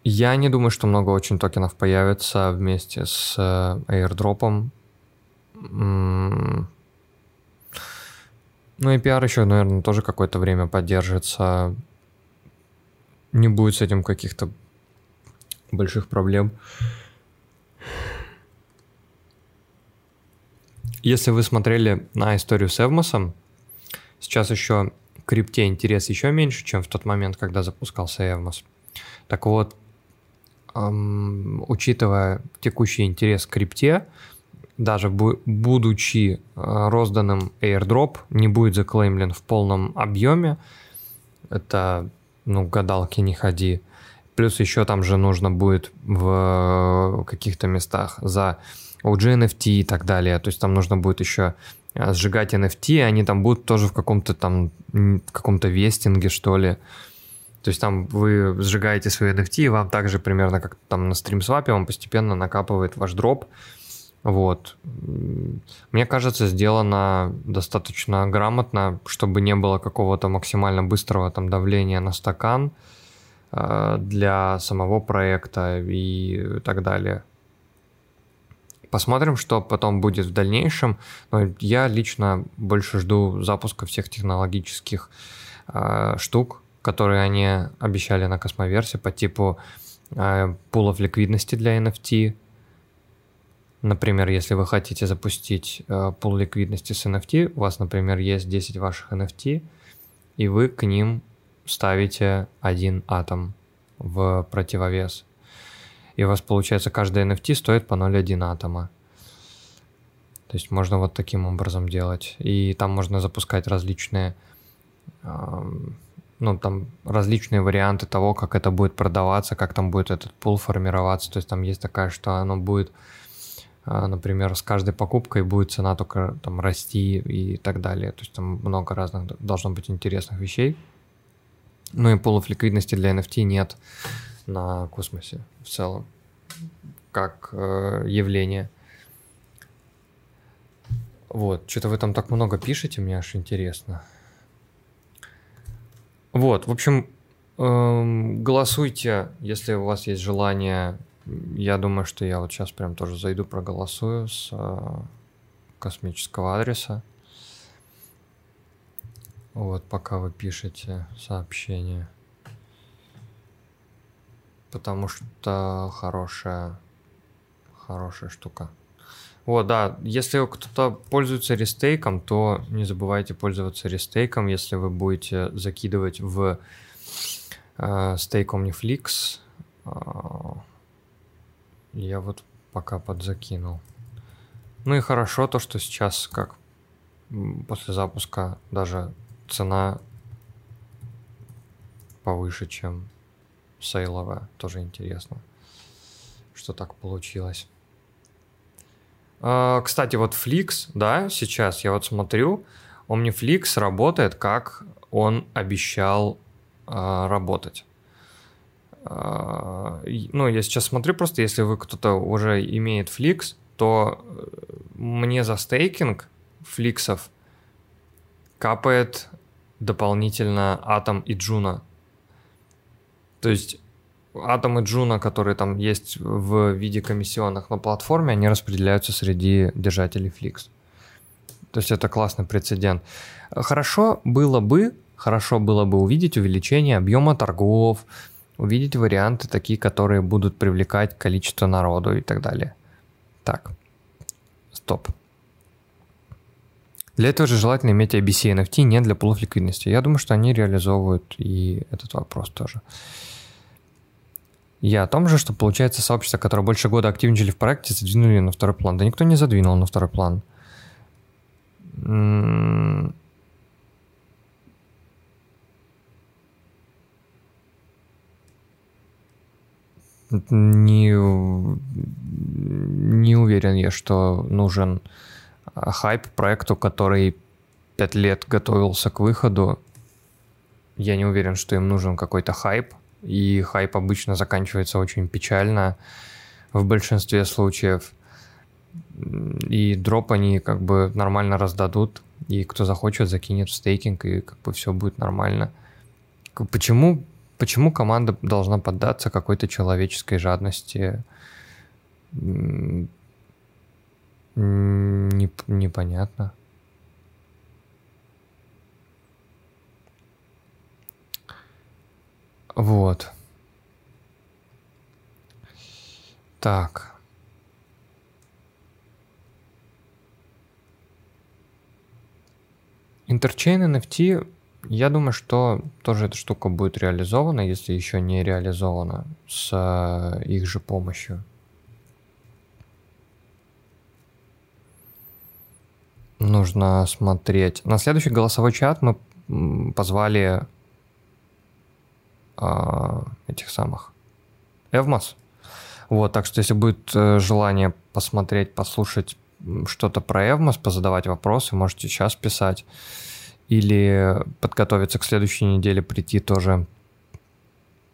Я не думаю, что много очень токенов появится вместе с э, airdrop. Ну и PR еще, наверное, тоже какое-то время поддержится. Не будет с этим каких-то больших проблем. Если вы смотрели на историю с Эвмосом, сейчас еще крипте интерес еще меньше, чем в тот момент, когда запускался Эвмос. Так вот, учитывая текущий интерес к крипте, даже будучи э, розданным airdrop, не будет заклеймлен в полном объеме. Это, ну, гадалки не ходи. Плюс еще там же нужно будет в каких-то местах за OG NFT и так далее. То есть там нужно будет еще э, сжигать NFT, они там будут тоже в каком-то там, каком-то вестинге, что ли. То есть там вы сжигаете свои NFT, и вам также примерно как там на стримсвапе он постепенно накапывает ваш дроп. Вот. Мне кажется, сделано достаточно грамотно, чтобы не было какого-то максимально быстрого там давления на стакан э, для самого проекта и так далее. Посмотрим, что потом будет в дальнейшем. Но я лично больше жду запуска всех технологических э, штук, которые они обещали на космоверсе по типу э, пулов ликвидности для NFT, Например, если вы хотите запустить э, пул ликвидности с NFT, у вас, например, есть 10 ваших NFT, и вы к ним ставите один атом в противовес. И у вас получается каждый NFT стоит по 0,1 атома. То есть можно вот таким образом делать. И там можно запускать различные, ну, там различные варианты того, как это будет продаваться, как там будет этот пул формироваться. То есть там есть такая, что оно будет а, например, с каждой покупкой будет цена только там расти и так далее. То есть там много разных должно быть интересных вещей. Ну и полов ликвидности для NFT нет на космосе в целом, как э, явление. Вот, что-то вы там так много пишете, мне аж интересно. Вот, в общем, эм, голосуйте, если у вас есть желание я думаю, что я вот сейчас прям тоже зайду, проголосую с э, космического адреса. Вот, пока вы пишете сообщение. Потому что хорошая, хорошая штука. Вот, да, если кто-то пользуется рестейком, то не забывайте пользоваться рестейком, если вы будете закидывать в э, стейк Omniflix. Э, я вот пока подзакинул. Ну и хорошо то, что сейчас как после запуска даже цена повыше, чем сейловая. Тоже интересно, что так получилось. А, кстати, вот Flix, да, сейчас я вот смотрю, Omniflix работает, как он обещал а, работать. А, ну, я сейчас смотрю просто, если вы кто-то уже имеет Flix, то э, мне за стейкинг фликсов капает дополнительно Атом и Джуна. То есть Атом и Джуна, которые там есть в виде комиссионных на платформе, они распределяются среди держателей Flix. То есть это классный прецедент. Хорошо было бы, хорошо было бы увидеть увеличение объема торгов, увидеть варианты такие, которые будут привлекать количество народу и так далее. Так, стоп. Для этого же желательно иметь IBC NFT не для пулов. Я думаю, что они реализовывают и этот вопрос тоже. Я о том же, что получается сообщество, которое больше года активничали в проекте, задвинули на второй план. Да никто не задвинул на второй план. не, не уверен я, что нужен хайп проекту, который пять лет готовился к выходу. Я не уверен, что им нужен какой-то хайп, и хайп обычно заканчивается очень печально в большинстве случаев. И дроп они как бы нормально раздадут, и кто захочет, закинет в стейкинг, и как бы все будет нормально. Почему Почему команда должна поддаться какой-то человеческой жадности? Не, непонятно. Вот. Так. Интерчейн NFT я думаю, что тоже эта штука будет реализована, если еще не реализована, с э, их же помощью. Нужно смотреть. На следующий голосовой чат мы позвали этих самых Эвмас. Вот, так что если будет э, желание посмотреть, послушать что-то про Эвмас, позадавать вопросы, можете сейчас писать или подготовиться к следующей неделе, прийти тоже.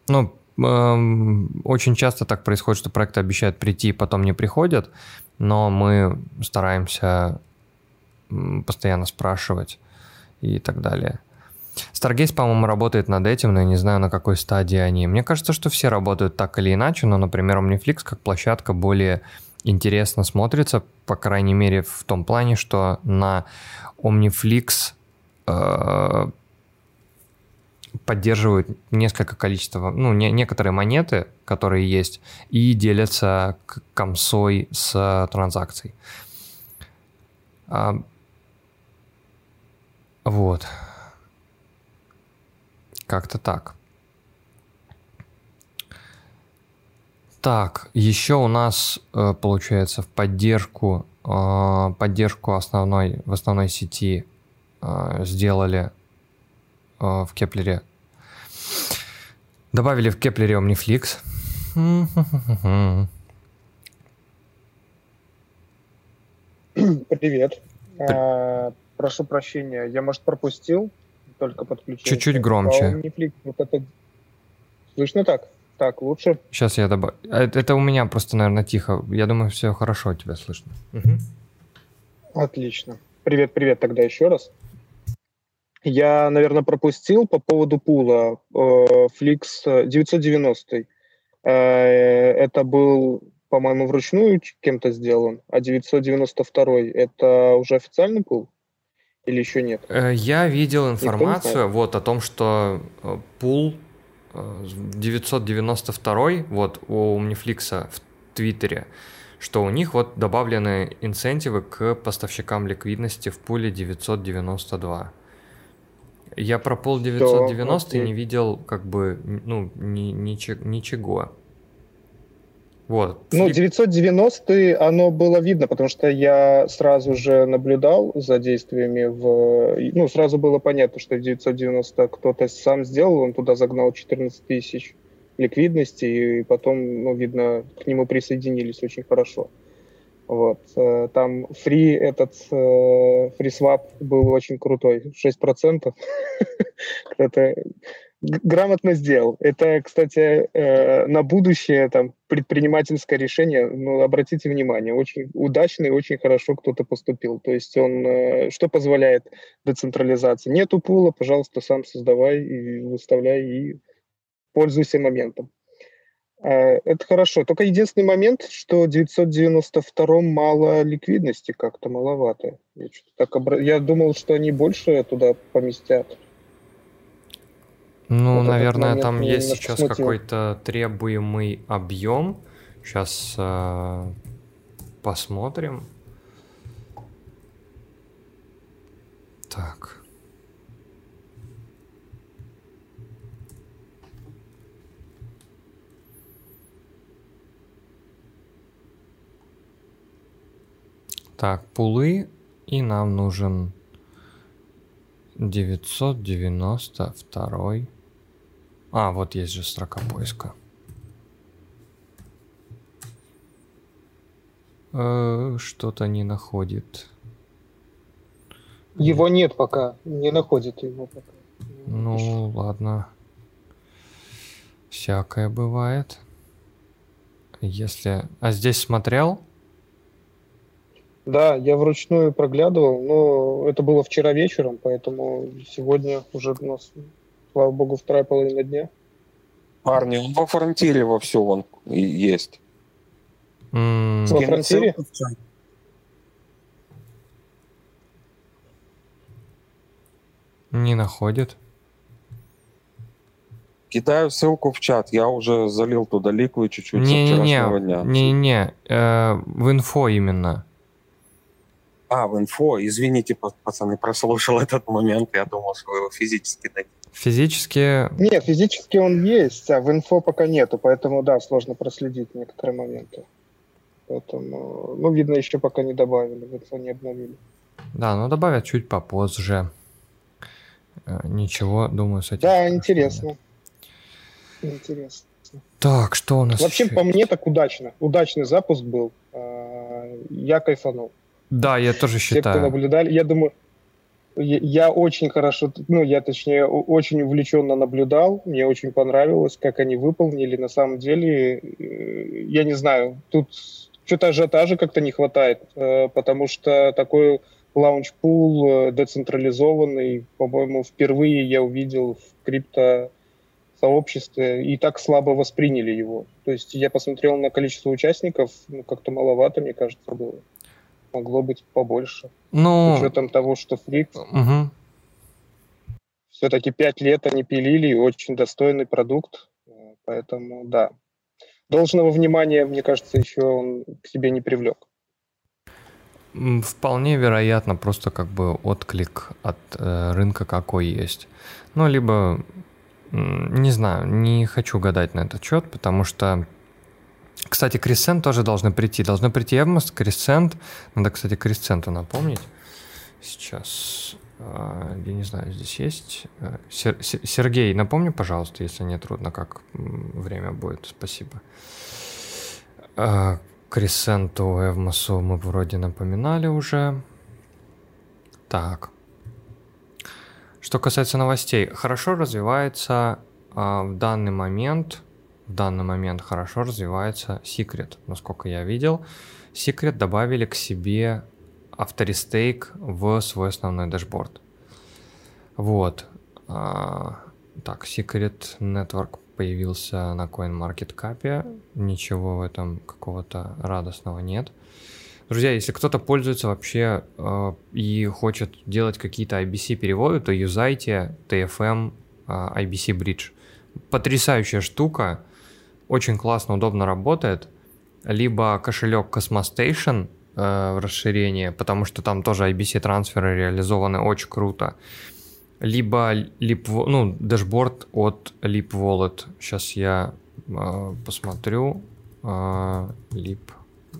Ну, эм, очень часто так происходит, что проекты обещают прийти, потом не приходят, но мы стараемся постоянно спрашивать и так далее. Stargaze, по-моему, работает над этим, но я не знаю, на какой стадии они. Мне кажется, что все работают так или иначе, но, например, Omniflix как площадка более интересно смотрится, по крайней мере, в том плане, что на Omniflix Э, поддерживают несколько количества, ну, не, некоторые монеты, которые есть, и делятся комсой с транзакцией. А, вот. Как-то так. Так, еще у нас э, получается в поддержку э, поддержку основной в основной сети э, сделали в Кеплере. Добавили в Кеплере Omniflix. Привет. А, прошу прощения, я, может, пропустил только подключение. Чуть-чуть громче. А Omniflix, вот это... Слышно так? Так, лучше? Сейчас я добавлю. А, это у меня просто, наверное, тихо. Я думаю, все хорошо тебя слышно. Угу. Отлично. Привет, привет тогда еще раз. Я, наверное, пропустил по поводу пула. Flix 990. Э, это был, по-моему, вручную кем-то сделан, а 992 это уже официальный пул? Или еще нет? Э, я видел информацию вот о том, что э, пул 992 вот у Omniflix в Твиттере, что у них вот добавлены инцентивы к поставщикам ликвидности в пуле 992. Я про пол 990 не видел как бы, ну, ни, ничего. ничего. Вот. Ну, 990 оно было видно, потому что я сразу же наблюдал за действиями в... Ну, сразу было понятно, что 990 кто-то сам сделал, он туда загнал 14 тысяч ликвидности, и потом, ну, видно, к нему присоединились очень хорошо. Вот. Э, там фри этот фрисвап э, был очень крутой, 6%. Кто-то грамотно сделал. Это, кстати, э, на будущее там предпринимательское решение, ну, обратите внимание, очень удачно и очень хорошо кто-то поступил. То есть он, что позволяет децентрализации? Нету пула, пожалуйста, сам создавай и выставляй, и пользуйся моментом. Э, это хорошо. Только единственный момент, что в 992 мало ликвидности, как-то маловато. Я, так обра... я думал, что они больше туда поместят. Ну, вот наверное, там есть сейчас смутил. какой-то требуемый объем. Сейчас э, посмотрим. Так. Так, пулы, и нам нужен 992. А, вот есть же строка поиска. Э, что-то не находит. Его нет пока, не находит его пока. Ну, ладно. Всякое бывает. Если... А здесь смотрел? Да, я вручную проглядывал, но это было вчера вечером, поэтому сегодня уже у нас, слава богу, вторая половина дня. Парни, во фронтире во все он есть. Mm. Во фронтире? Не находит. Кидаю ссылку в чат. Я уже залил туда лику чуть-чуть не, со вчерашнего не, дня. Не-не, э, в инфо именно. А, в инфо. Извините, пацаны, прослушал этот момент. Я думал, что вы его физически дадите. Физически... Нет, физически он есть, а в инфо пока нету, поэтому, да, сложно проследить некоторые моменты. Поэтому, ну, видно, еще пока не добавили, в инфо не обновили. Да, но добавят чуть попозже. Э, ничего, думаю, с этим... Да, интересно. Интересно. Так, что у нас Вообще, еще? по мне, так удачно. Удачный запуск был. А, я кайфанул. Да, я тоже считаю. Те, кто наблюдали, я думаю, я, я очень хорошо, ну, я точнее, очень увлеченно наблюдал, мне очень понравилось, как они выполнили. На самом деле, э, я не знаю, тут что-то ажиотажа как-то не хватает, э, потому что такой launch pool э, децентрализованный, по-моему, впервые я увидел в крипто сообществе и так слабо восприняли его. То есть я посмотрел на количество участников, ну, как-то маловато, мне кажется, было могло быть побольше. Ну... С учетом того, что Flix угу. все-таки пять лет они пилили, очень достойный продукт, поэтому да. Должного внимания, мне кажется, еще он к себе не привлек. Вполне вероятно, просто как бы отклик от э, рынка какой есть. Ну, либо, не знаю, не хочу гадать на этот счет, потому что кстати, Crescent тоже должны прийти. Должны прийти Evmos, Crescent. Надо, кстати, Crescent напомнить. Сейчас. А, я не знаю, здесь есть. Э, Сергей, напомни, пожалуйста, если не трудно, как время будет. Спасибо. Кресенту, Эвмосу мы вроде напоминали уже. Так. Что касается новостей, хорошо развивается а, в данный момент, в данный момент хорошо развивается Secret, насколько я видел. Secret добавили к себе auto-restake в свой основной дашборд. Вот. А, так, Secret Network появился на CoinMarketCap. Ничего в этом какого-то радостного нет. Друзья, если кто-то пользуется вообще э, и хочет делать какие-то IBC переводы, то юзайте TFM э, IBC Bridge. Потрясающая штука, очень классно, удобно работает. Либо кошелек Cosmostation э, расширение, потому что там тоже IBC трансферы реализованы очень круто либо Leap, ну, дашборд от Leap Wallet. Сейчас я э, посмотрю. Э, Leap,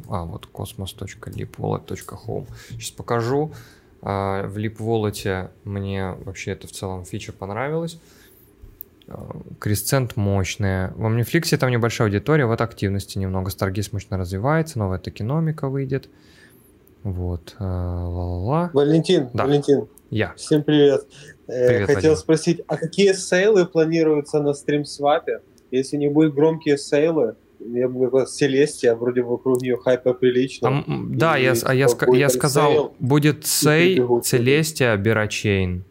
а, вот cosmos.leapwallet.home. Сейчас покажу. Э, в Leap Wallet мне вообще это в целом фича понравилась. Кресцент мощная. Во Omniflix там небольшая аудитория, вот активности немного. Stargaze мощно развивается, новая токеномика выйдет. Вот. Ла-ла-ла. Валентин, да. Валентин. Я. Всем привет. Э, привет Хотел Вадим. спросить, а какие сейлы планируются на стримсвапе? Если не будет громкие сейлы, я бы Celestia, вроде вокруг нее хайпа прилично. Там, да, я, а я, типа, я сказал, сейл, будет Sei, Celestia, Berachain.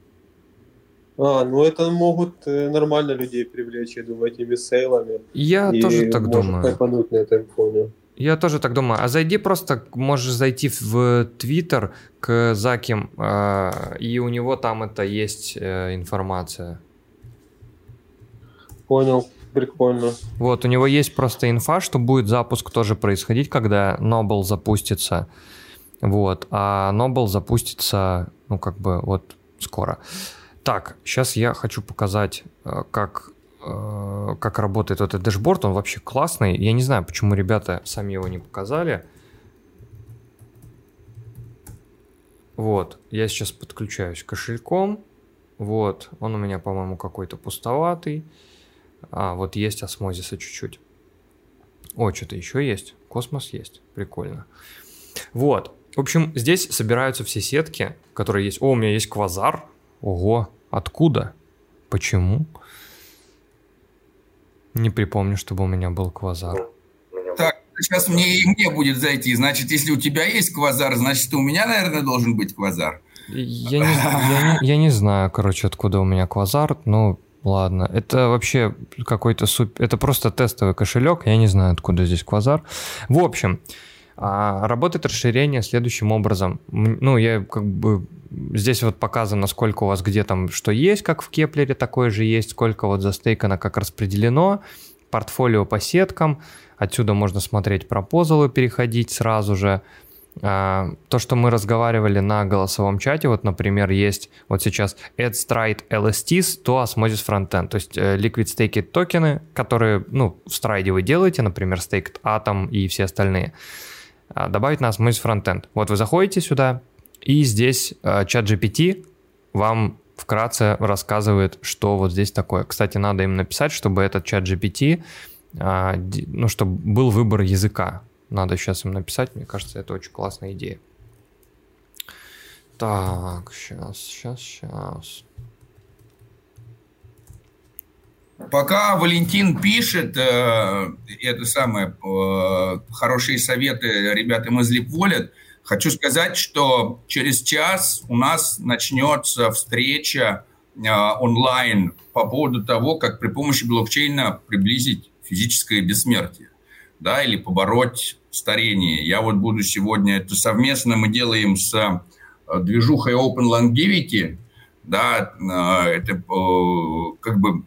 А, ну это могут э, нормально людей привлечь, я думаю, этими сейлами. Я и тоже так думаю. хайпануть на этом фоне. Я тоже так думаю. А зайди просто, можешь зайти в Твиттер к Zaki, э, и у него там это есть э, информация. Понял, прикольно. Вот, у него есть просто инфа, что будет запуск тоже происходить, когда Noble запустится. Вот, а Noble запустится, ну, как бы, вот скоро. Так, сейчас я хочу показать, э, как Э, как работает этот дэшборд, он вообще классный. Я не знаю, почему ребята сами его не показали. Вот, я сейчас подключаюсь кошельком. Вот, он у меня, по-моему, какой-то пустоватый. А, вот есть осмозиса чуть-чуть. О, что-то еще есть. Космос есть. Прикольно. Вот. В общем, здесь собираются все сетки, которые есть. О, у меня есть квазар. Ого, откуда? Почему? Не припомню, чтобы у меня был квазар. Так, сейчас мне и мне будет зайти. Значит, если у тебя есть квазар, значит, у меня, наверное, должен быть квазар. Я не, я, не, я не знаю, короче, откуда у меня квазар, но ладно. Это вообще какой-то суп... Это просто тестовый кошелек, я не знаю, откуда здесь квазар. В общем, а, работает расширение следующим образом. Ну, я как бы Здесь вот показано, сколько у вас где там что есть, как в Кеплере такое же есть, сколько вот застейкано, как распределено, портфолио по сеткам, отсюда можно смотреть пропозалы, переходить сразу же. А, то, что мы разговаривали на голосовом чате, вот, например, есть вот сейчас add stride LSTs, то osmosis frontend, то есть э, liquid staked токены, которые, ну, в страйде вы делаете, например, staked atom и все остальные, добавить на osmosis frontend. Вот вы заходите сюда, и здесь чат GPT вам вкратце рассказывает, что вот здесь такое. Кстати, надо им написать, чтобы этот чат GPT, а, ну, чтобы был выбор языка. Надо сейчас им написать, мне кажется, это очень классная идея. Так, сейчас, сейчас, сейчас. Пока Валентин пишет э, это самое э, хорошие советы ребятам из Липволет, Хочу сказать, что через час у нас начнется встреча э, онлайн по поводу того, как при помощи блокчейна приблизить физическое бессмертие, да, или побороть старение. Я вот буду сегодня, это совместно мы делаем с э, движухой Open Longevity, да, а, это как бы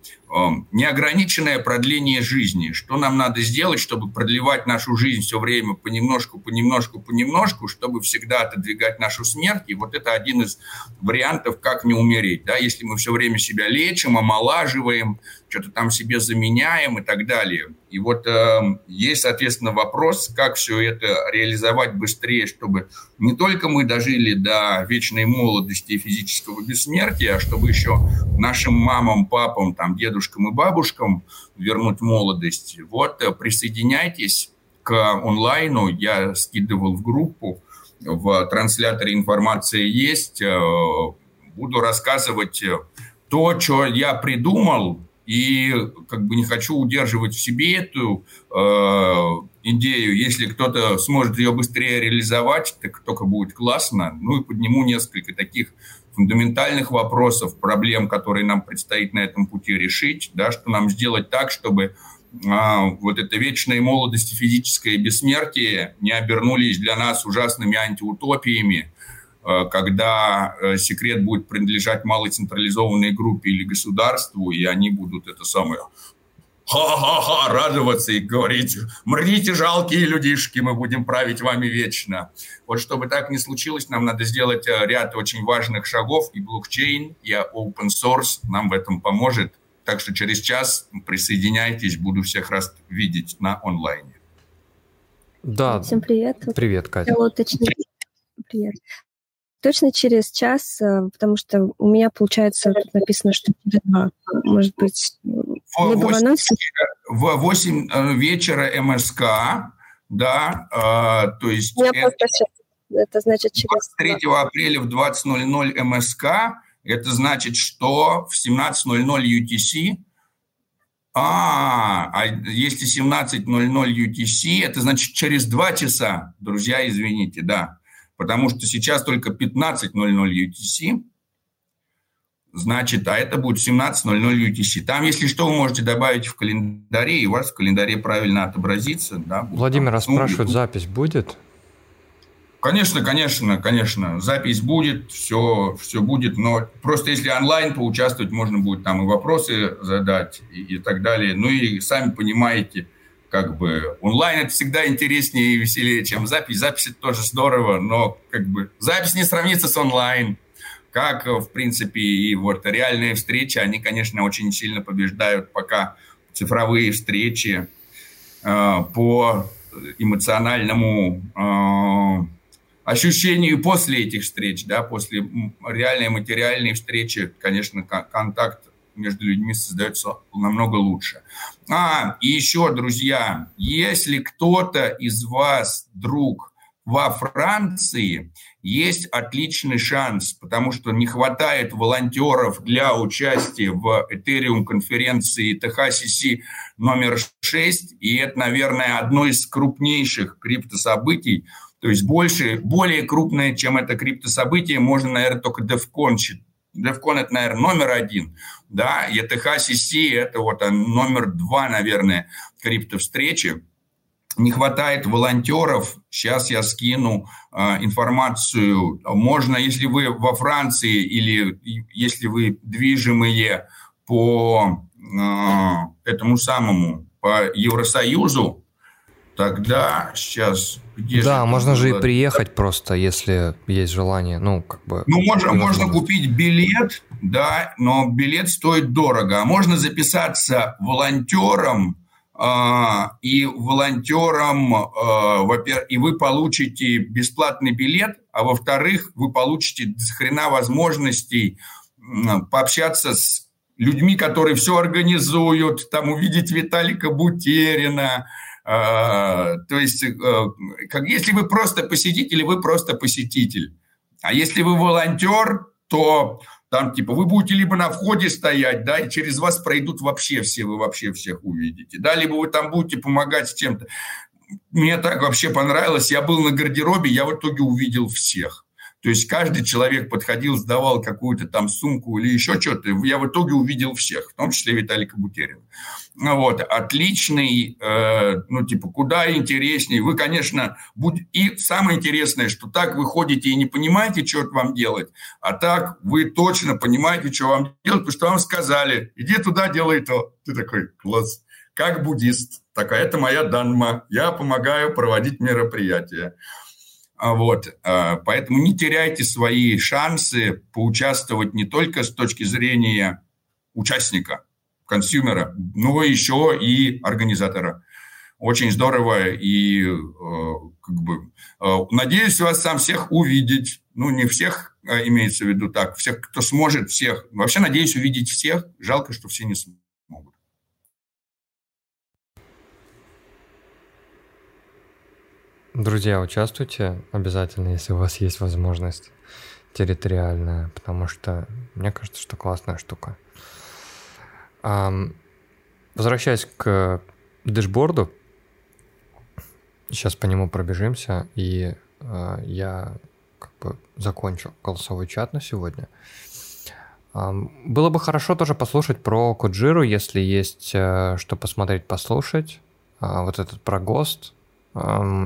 неограниченное продление жизни. Что нам надо сделать, чтобы продлевать нашу жизнь все время понемножку, понемножку, понемножку, чтобы всегда отодвигать нашу смерть? И вот это один из вариантов, как не умереть. Да? Если мы все время себя лечим, омолаживаем, что-то там себе заменяем и так далее. И вот э, есть, соответственно, вопрос, как все это реализовать быстрее, чтобы не только мы дожили до вечной молодости и физического бессмертия, а чтобы еще нашим мамам, папам, там, дедушкам и бабушкам вернуть молодость. Вот э, присоединяйтесь к онлайну. Я скидывал в группу. В трансляторе информация есть. Э, буду рассказывать то, что я придумал, и как бы не хочу удерживать в себе эту э, идею. Если кто-то сможет ее быстрее реализовать, так только будет классно. Ну и подниму несколько таких фундаментальных вопросов, проблем, которые нам предстоит на этом пути решить, да, что нам сделать так, чтобы а, вот эта вечная молодость и физическое бессмертие не обернулись для нас ужасными антиутопиями, когда э, секрет будет принадлежать малой централизованной группе или государству, и они будут это самое ха-ха-ха, радоваться и говорить, мрите, жалкие людишки, мы будем править вами вечно. Вот чтобы так не случилось, нам надо сделать э, ряд очень важных шагов, и блокчейн, и open source нам в этом поможет. Так что через час присоединяйтесь, буду всех раз видеть на онлайне. Да. Всем привет. Привет, Катя. Привет точно через час, э, потому что у меня, получается, тут написано, что через два. Может быть, в либо 8, в анонсе... В 8 э, вечера МСК, да, э, то есть... Я это, это значит через... 3 апреля в 20.00 МСК, это значит, что в 17.00 UTC а, а если 17.00 UTC, это значит через два часа, друзья, извините, да потому что сейчас только 15.00 UTC, значит, а это будет 17.00 UTC. Там, если что, вы можете добавить в календаре, и у вас в календаре правильно отобразится. Да, Владимир, а спрашивают, запись будет? Конечно, конечно, конечно. Запись будет, все, все будет, но просто если онлайн поучаствовать, можно будет там и вопросы задать и, и так далее. Ну и сами понимаете – как бы онлайн это всегда интереснее и веселее, чем запись. Запись это тоже здорово, но как бы запись не сравнится с онлайн. Как, в принципе, и вот реальные встречи, они, конечно, очень сильно побеждают пока цифровые встречи э, по эмоциональному э, ощущению после этих встреч, да, после реальной материальной встречи, конечно, контакт между людьми создается намного лучше. А, и еще, друзья, если кто-то из вас, друг, во Франции, есть отличный шанс, потому что не хватает волонтеров для участия в Ethereum конференции THCC номер 6, и это, наверное, одно из крупнейших криптособытий, то есть больше, более крупное, чем это криптособытие, можно, наверное, только DevCon DevCon это, наверное, номер один, да, ETH CC это вот номер два, наверное, криптовстречи. Не хватает волонтеров. Сейчас я скину э, информацию. Можно, если вы во Франции или если вы движимые по э, этому самому, по Евросоюзу, тогда сейчас где да, же можно же и приехать просто, если есть желание, ну, как бы... Ну, можно, можно купить билет, да, но билет стоит дорого. А можно записаться волонтером, э, и волонтером, во-первых, и вы получите бесплатный билет, а во-вторых, вы получите хрена возможностей пообщаться с людьми, которые все организуют, там увидеть Виталика Бутерина, а, то есть, э, как, если вы просто посетитель, вы просто посетитель. А если вы волонтер, то там типа вы будете либо на входе стоять, да, и через вас пройдут вообще все, вы вообще всех увидите, да, либо вы там будете помогать с чем-то. Мне так вообще понравилось, я был на гардеробе, я в итоге увидел всех. То есть каждый человек подходил, сдавал какую-то там сумку или еще что-то. Я в итоге увидел всех, в том числе Виталика Бутерина. Ну вот, отличный, э, ну типа, куда интереснее. Вы, конечно, будь... и самое интересное, что так вы ходите и не понимаете, что вам делать, а так вы точно понимаете, что вам делать, потому что вам сказали, иди туда, делай то. Ты такой, класс. Как буддист, такая, это моя данма, я помогаю проводить мероприятия. А вот, а, поэтому не теряйте свои шансы поучаствовать не только с точки зрения участника, консюмера, но еще и организатора. Очень здорово и э, как бы э, надеюсь вас сам всех увидеть. Ну, не всех имеется в виду так, всех, кто сможет, всех. Вообще надеюсь увидеть всех. Жалко, что все не смогут. Друзья, участвуйте обязательно, если у вас есть возможность территориальная, потому что мне кажется, что классная штука. Возвращаясь к дэшборду, сейчас по нему пробежимся, и а, я как бы закончу голосовой чат на сегодня. Было бы хорошо тоже послушать про Коджиру, если есть э, что посмотреть, послушать. А, вот этот про ГОСТ,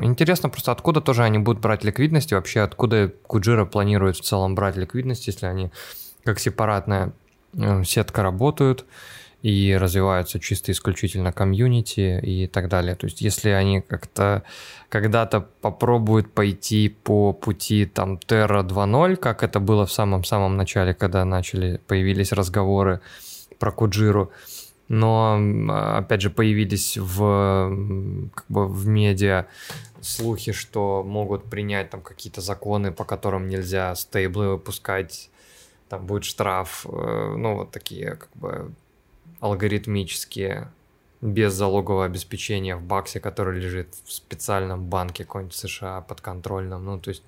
Интересно просто, откуда тоже они будут брать ликвидность, и вообще откуда Куджира планирует в целом брать ликвидность, если они как сепаратная эм, сетка работают и развиваются чисто исключительно комьюнити и так далее. То есть если они как-то когда-то попробуют пойти по пути там Terra 2.0, как это было в самом-самом начале, когда начали, появились разговоры про Куджиру, но, опять же, появились в, как бы в медиа слухи, что могут принять там какие-то законы, по которым нельзя стейблы выпускать, там будет штраф, э, ну, вот такие как бы алгоритмические, без залогового обеспечения в баксе, который лежит в специальном банке какой-нибудь США подконтрольном, ну, то есть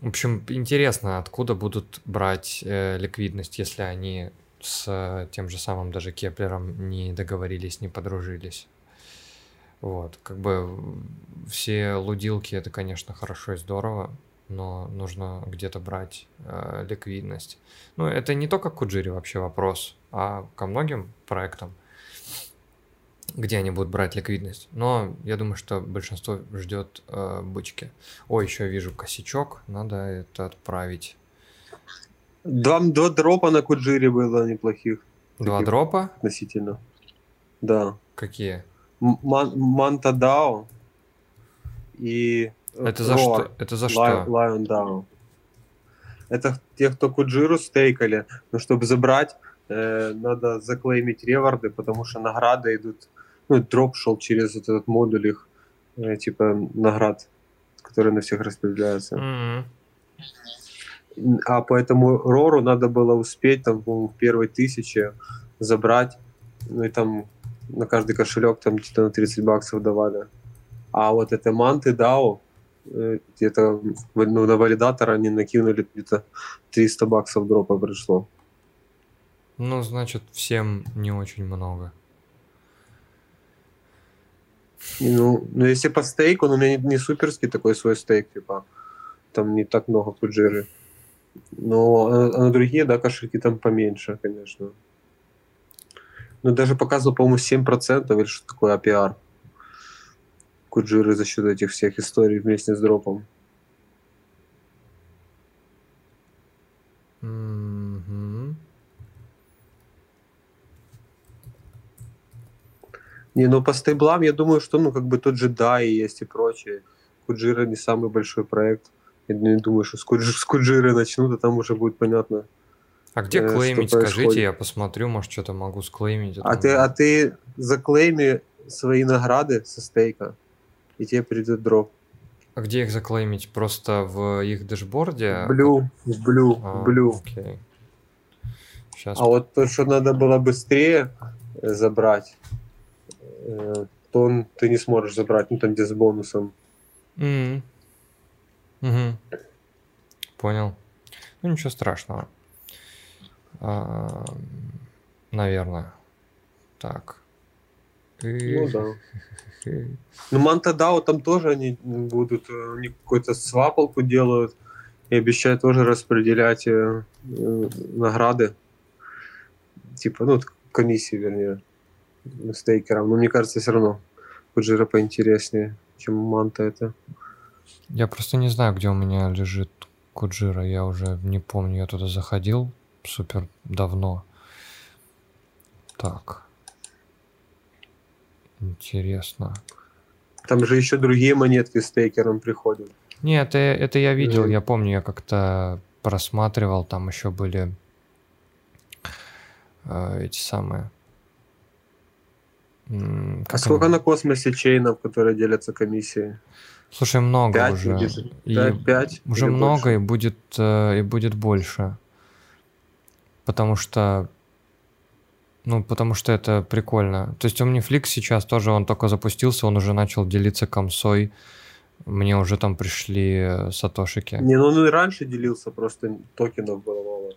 в общем, интересно, откуда будут брать э, ликвидность, если они с тем же самым даже Кеплером не договорились, не подружились. Вот, как бы все лудилки это, конечно, хорошо и здорово, но нужно где-то брать э, ликвидность. Ну, это не только к Куджире вообще вопрос, а ко многим проектам, где они будут брать ликвидность. Но я думаю, что большинство ждет э, бычки. О, еще вижу косячок, надо это отправить. Два, два дропа на Куджире было неплохих. Два дропа? Относительно. Да. Какие? Ман, Манта Дао и Это за что? Это за что? Lion Дао. Это те, кто Куджиру стейкали. Но чтобы забрать, э, надо заклеймить реварды, потому что награды идут... Ну, дроп шел через вот этот модуль их, э, типа, наград, которые на всех распределяются. Mm-hmm а по этому Рору надо было успеть там, в первой тысяче забрать, ну и там на каждый кошелек там где-то на 30 баксов давали. А вот это манты DAO, э, где-то ну, на валидатор они накинули где-то 300 баксов дропа пришло. Ну, значит, всем не очень много. Ну, ну если по стейку, ну, у меня не, не суперский такой свой стейк, типа, там не так много фуджиры. Но а, а на другие, да, кошельки там поменьше, конечно. Но даже показывал, по-моему, 7% или что такое APR. Куджиры за счет этих всех историй вместе с дропом. Mm-hmm. Не, ну по стейблам я думаю, что ну как бы тот же DAI есть и прочее. Kujira не самый большой проект. Я не думаю, что с, куджи, с куджиры начнут, а там уже будет понятно. А где э, клеймить, скажите, я посмотрю, может, что-то могу склеймить. А ты, а ты заклейми свои награды со стейка, и тебе придет дроп. А где их заклеймить? Просто в их дэшборде? Блю, в Blue, а, Blue. Окей. Сейчас. А вот то, что надо было быстрее э, забрать, э, то он, ты не сможешь забрать, ну там где с бонусом. Mm-hmm. Угу. Понял. Ну ничего страшного. А, наверное. Так. Ну да. Ну, Мантадао там тоже они будут, э, они какую-то свапалку делают и обещают тоже распределять э, э, награды. Типа, ну, комиссии, вернее, стейкерам. Но мне кажется, все равно Куджира поинтереснее, чем Манта это. Я просто не знаю, где у меня лежит Куджира. Я уже не помню, я туда заходил супер давно. Так. Интересно. Там же еще другие монетки с тейкером приходят. Нет, это, это я видел, я помню, я как-то просматривал, там еще были э, эти самые. Как а сколько они? на космосе чейнов, которые делятся комиссией? Слушай, много 5, уже. Будет, и 5 уже много больше? и будет э, и будет больше. Потому что ну, потому что это прикольно. То есть Omniflix сейчас тоже, он только запустился, он уже начал делиться комсой. Мне уже там пришли э, сатошики. Не, ну он и раньше делился, просто токенов было мало.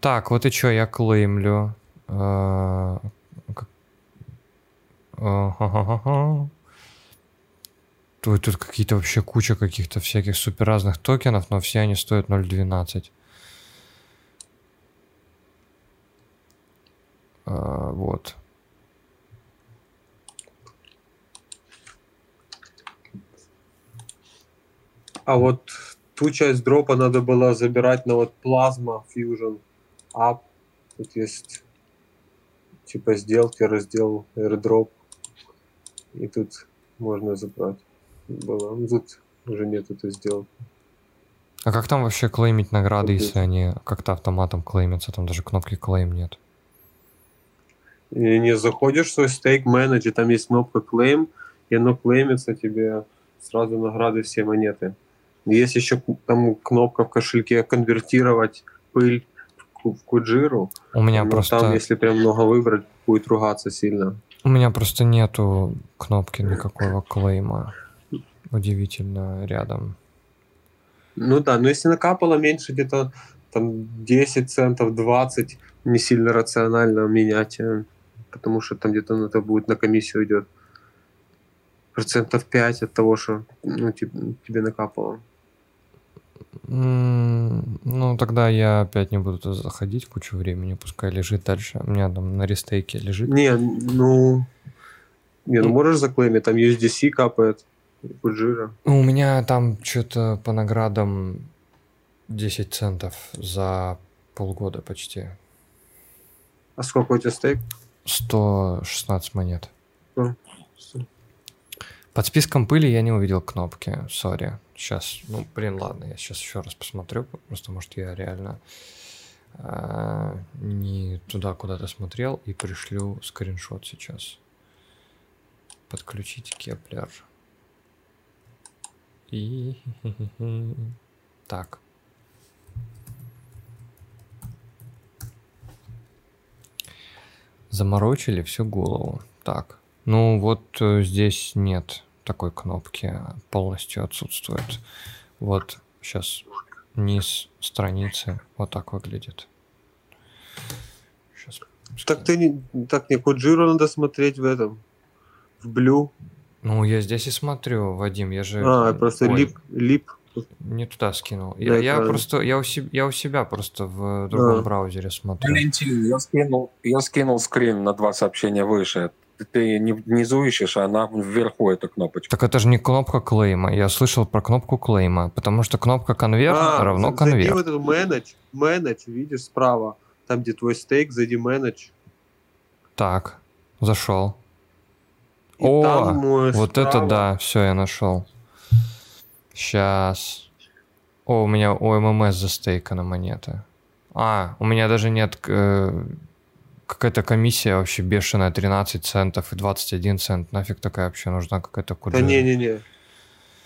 Так, вот и что, я клеймлю. Тут, тут какие-то вообще куча каких-то всяких супер разных токенов, но все они стоят 0.12. А, вот. А вот ту часть дропа надо было забирать на вот Plasma Fusion App. Тут есть типа сделки, раздел airdrop. И тут можно забрать. Ну, тут уже нет этой сделки. А как там вообще клеймить награды, если они как-то автоматом клеймятся? Там даже кнопки клейм нет и не заходишь в свой стейк менеджер, там есть кнопка claim, и оно клеймится тебе сразу награды все монеты. Есть еще там кнопка в кошельке конвертировать пыль в куджиру. У меня просто... Там, если прям много выбрать, будет ругаться сильно. У меня просто нету кнопки никакого клейма. Удивительно рядом. Ну да, но если накапало меньше где-то там 10 центов, 20, не сильно рационально менять э, потому что там где-то на это будет на комиссию идет процентов 5 от того, что ну, тебе, тебе накапало. Ну, тогда я опять не буду туда заходить кучу времени, пускай лежит дальше. У меня там на рестейке лежит. Не, ну... Не, ну можешь заклеймить, там USDC капает, Куджира. Ну, у меня там что-то по наградам 10 центов за полгода почти. А сколько у тебя стейк? 116 монет. Mm. Под списком пыли я не увидел кнопки, sorry. Сейчас, ну, блин, ладно, я сейчас еще раз посмотрю, просто, может, я реально э, не туда куда-то смотрел и пришлю скриншот сейчас. Подключить Keplr. И... Так. Заморочили всю голову. Так, ну вот э, здесь нет такой кнопки, полностью отсутствует. Вот сейчас низ страницы вот так выглядит. Сейчас. Так ты не, так не Коджиру надо смотреть в этом, в Блю. Ну, я здесь и смотрю, Вадим, я же... А, просто Ой. лип, лип не туда скинул. Да, я, я просто я у, себя, я у себя просто в другом да. браузере смотрю. Валентин, я скинул, я скинул скрин на два сообщения выше. Ты не внизу ищешь, а она вверху эта кнопочка. Так это же не кнопка клейма. Я слышал про кнопку клейма, потому что кнопка конверт а, равно конверт. Зайди в этот менедж, менедж, видишь справа, там где твой стейк, зайди менедж. Так, зашел. И О, вот справа... это да, все, я нашел. Сейчас. О, у меня у ММС застейкана монета. А, у меня даже нет э, какая-то комиссия вообще бешеная, 13 центов и 21 цент. Нафиг такая вообще нужна какая-то куда? Да не-не-не.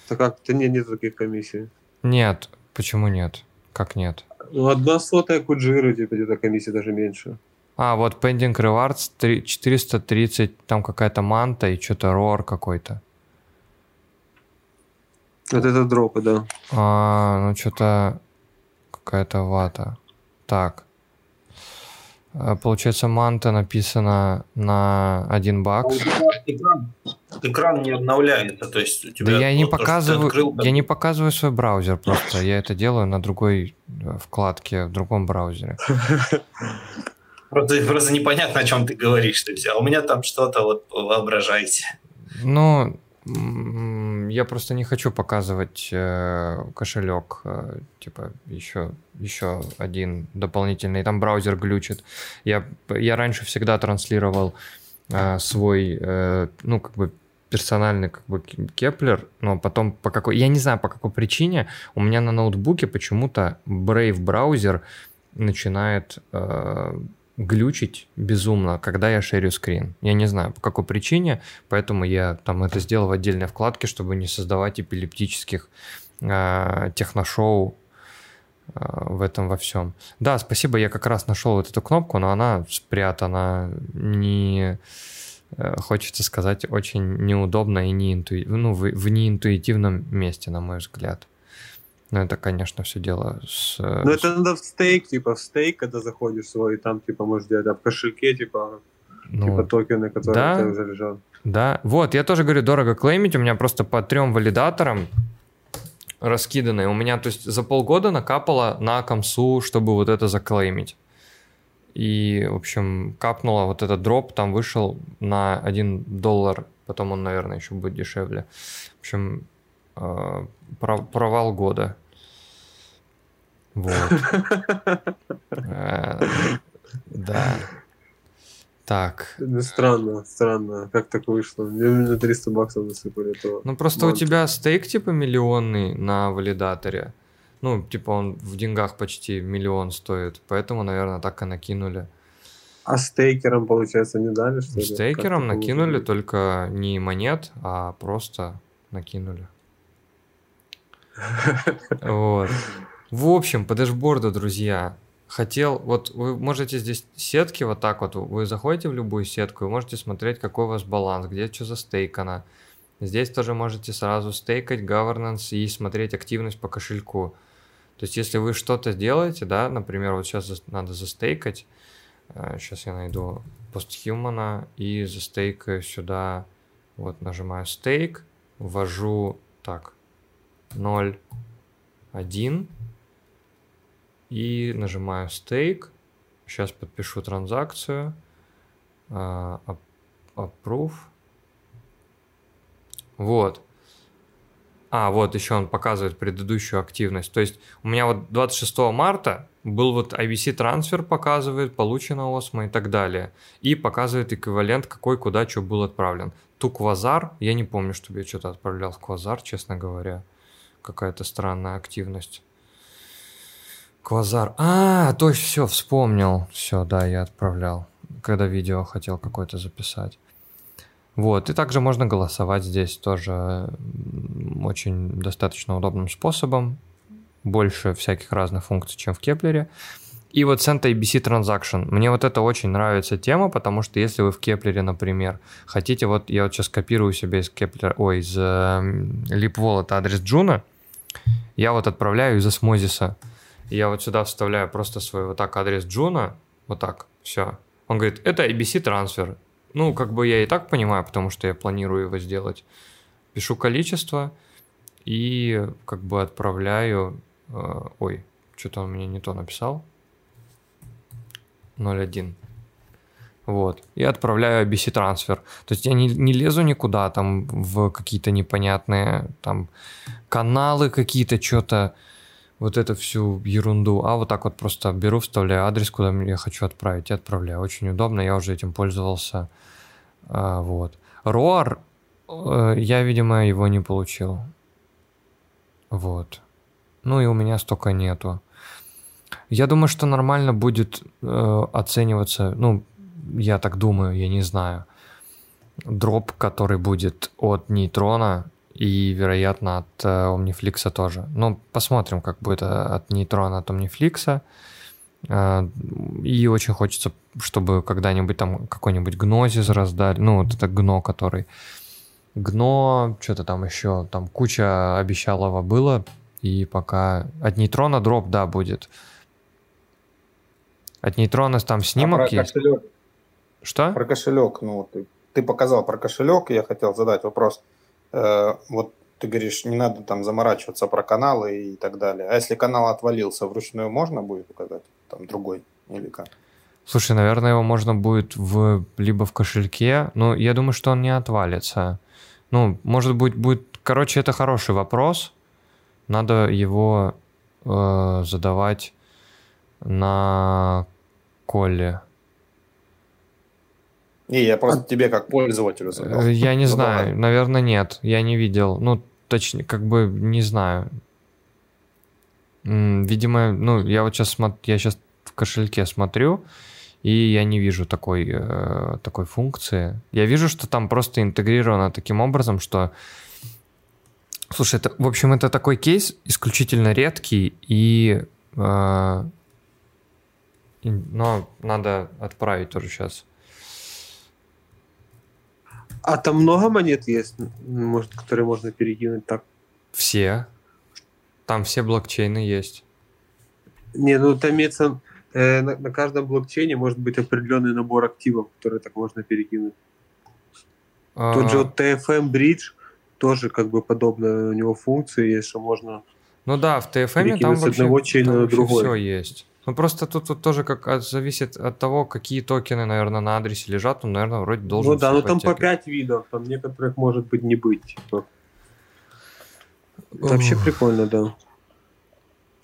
Так как-то не, нет таких комиссий. Нет. Почему нет? Как нет? Ну, одна сотая куджира, типа, где-то комиссия даже меньше. А, вот Pending Rewards 430, там какая-то манта и что-то рор какой-то. Вот это дропы, да. А, ну что-то какая-то вата. Так. А, получается, манта написано на один бакс. Экран, экран не обновляется, то есть у тебя... Да я не вот то, показываю, открыл, я не показываю свой браузер просто. Я это делаю на другой э, вкладке, в другом браузере. Просто, просто непонятно, о чем ты говоришь. То есть, а у меня там что-то, вот воображайте. Ну, я просто не хочу показывать э, кошелек, э, типа еще еще один дополнительный. Там браузер глючит. Я я раньше всегда транслировал э, свой, ну как бы персональный как бы Keplr, но потом по какой, я не знаю по какой причине, у меня на ноутбуке почему-то Brave браузер начинает э, глючить безумно, когда я шерю скрин. Я не знаю, по какой причине, поэтому я там это сделал в отдельной вкладке, чтобы не создавать эпилептических э, техношоу э, в этом во всем. Да, спасибо, я как раз нашел вот эту кнопку, но она спрятана не э, хочется сказать, очень неудобно и не интуи... ну, в, в неинтуитивном месте, на мой взгляд. Ну, это, конечно, все дело с... э, Ну, это надо в стейк, типа, в стейк, когда заходишь свой, и там, типа, можешь делать, а в кошельке, типа, ну, типа токены, которые да. у тебя лежат. Да, вот, я тоже говорю, дорого клеймить, у меня просто по трем валидаторам раскиданы. У меня, то есть, за полгода накапало на комсу, чтобы вот это заклеймить. И, в общем, капнуло вот этот дроп, там вышел на 1 доллар, потом он, наверное, еще будет дешевле. В общем, провал года. Вот. Э, Да. Так. Ну, странно, странно, как так вышло. Мне на 300 баксов насыпали этого. Ну просто у Манты. тебя стейк типа миллионный на валидаторе. Ну, типа он в деньгах почти миллион стоит. Поэтому, наверное, так и накинули. А стейкерам, получается, не дали, что ли? Стейкерам накинули только не монет, а просто накинули. Вот. В общем, по дэшборду, друзья, хотел, вот вы можете здесь сетки вот так вот, вы заходите в любую сетку и можете смотреть, какой у вас баланс, где что застейкано. Здесь тоже можете сразу стейкать governance и смотреть активность по кошельку. То есть, если вы что-то делаете, да, например, вот сейчас надо застейкать, сейчас я найду постхумана и застейкаю сюда, вот нажимаю стейк, ввожу, так, 0, 1 и нажимаю стейк. Сейчас подпишу транзакцию. ап- Approve. Вот. А, вот еще он показывает предыдущую активность. То есть у меня вот 26 марта был вот IBC трансфер показывает, получено осмо и так далее. И показывает эквивалент, какой куда что был отправлен. Ту квазар, я не помню, чтобы я что-то отправлял в квазар, честно говоря. Какая-то странная активность. Квазар. А, точно, все, вспомнил. Все, да, я отправлял. Когда видео хотел какое-то записать. Вот, и также можно голосовать здесь тоже очень достаточно удобным способом. Больше всяких разных функций, чем в Кеплере. И вот Send IBC Transaction. Мне вот это очень нравится тема, потому что если вы в Кеплере, например, хотите, вот я вот сейчас копирую себе из Кеплера, ой, из э, Leap Wallet адрес Джуна, я вот отправляю из осмозиса. Я вот сюда вставляю просто свой вот так адрес Джуна, вот так, все. Он говорит, это ABC трансфер. Ну, как бы я и так понимаю, потому что я планирую его сделать. Пишу количество и как бы отправляю... э, ой, что-то он мне не то написал. 0.1. Вот. И отправляю ABC трансфер. То есть я не, не лезу никуда там в какие-то непонятные там каналы какие-то, что-то вот эту всю ерунду, а вот так вот просто беру, вставляю адрес, куда я хочу отправить, и отправляю. Очень удобно, я уже этим пользовался. А, вот. ROAR, э, я, видимо, его не получил. Вот. Ну и у меня столько нету. Я думаю, что нормально будет э, оцениваться, ну, я так думаю, я не знаю, дроп, который будет от нейтрона и, вероятно, от э, Omniflix тоже. Ну, посмотрим, как будет э, от нейтрона, от Omniflix. Э, и очень хочется, чтобы когда-нибудь там какой-нибудь гнозис раздали. Ну, вот это гно, который... Гно, что-то там еще, там куча обещалого было, и пока от нейтрона дроп, да, будет. От нейтрона там снимок а про есть. Кошелек, Что? про кошелек, ну, ты, ты показал про кошелек, я хотел задать вопрос. Э, вот ты говоришь, не надо там заморачиваться про каналы и так далее. А если канал отвалился, вручную можно будет указать? Там другой или как? Слушай, наверное, его можно будет в либо в кошельке, но я думаю, что он не отвалится. Ну, может быть, будет... Короче, это хороший вопрос. Надо его э, задавать на коле. Не, я просто тебе как пользователю задал. Э, Я не Ну, знаю, наверное, нет. Я не видел. Ну, точнее, как бы не знаю. Видимо, ну, я вот сейчас смотрю, я сейчас в кошельке смотрю, и я не вижу такой, э, такой функции. Я вижу, что там просто интегрировано таким образом, что... Слушай, это, в общем, это такой кейс исключительно редкий, и... э, и- но надо отправить тоже сейчас. А там много монет есть, может, которые можно перекинуть так? Все. Там все блокчейны есть. Не, ну там имеется э, на, на каждом блокчейне может быть определенный набор активов, которые так можно перекинуть. Тот же А, вот TFM Bridge тоже как бы подобная у него функция есть, что можно Ну да, в TFM там вообще, одного там вообще другой. все есть. Ну просто тут, тут тоже как от- зависит от того, какие токены, наверное, на адресе лежат. Он, наверное, вроде должен ну да, все ну там по подтягивать. 5 видов, там некоторых может быть не быть. Типа. Это вообще прикольно, да.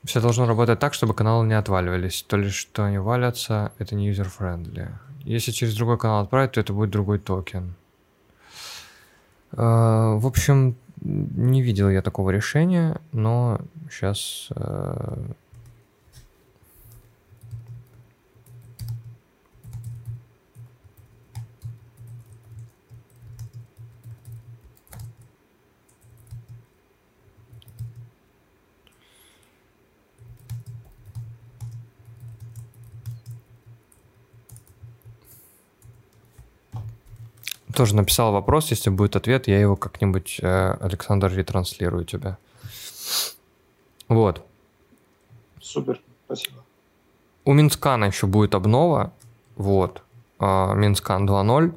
Все должно работать так, чтобы каналы не отваливались. То ли что они валятся, это не user-friendly. Если через другой канал отправить, то это будет другой токен. Э, В общем, не видел я такого решения, но сейчас... Тоже написал вопрос, если будет ответ, я его как-нибудь, э, Александр, ретранслирую тебе. Вот. Супер, спасибо. У Mintscan а еще будет обнова. Вот. А, Mintscan 2.0.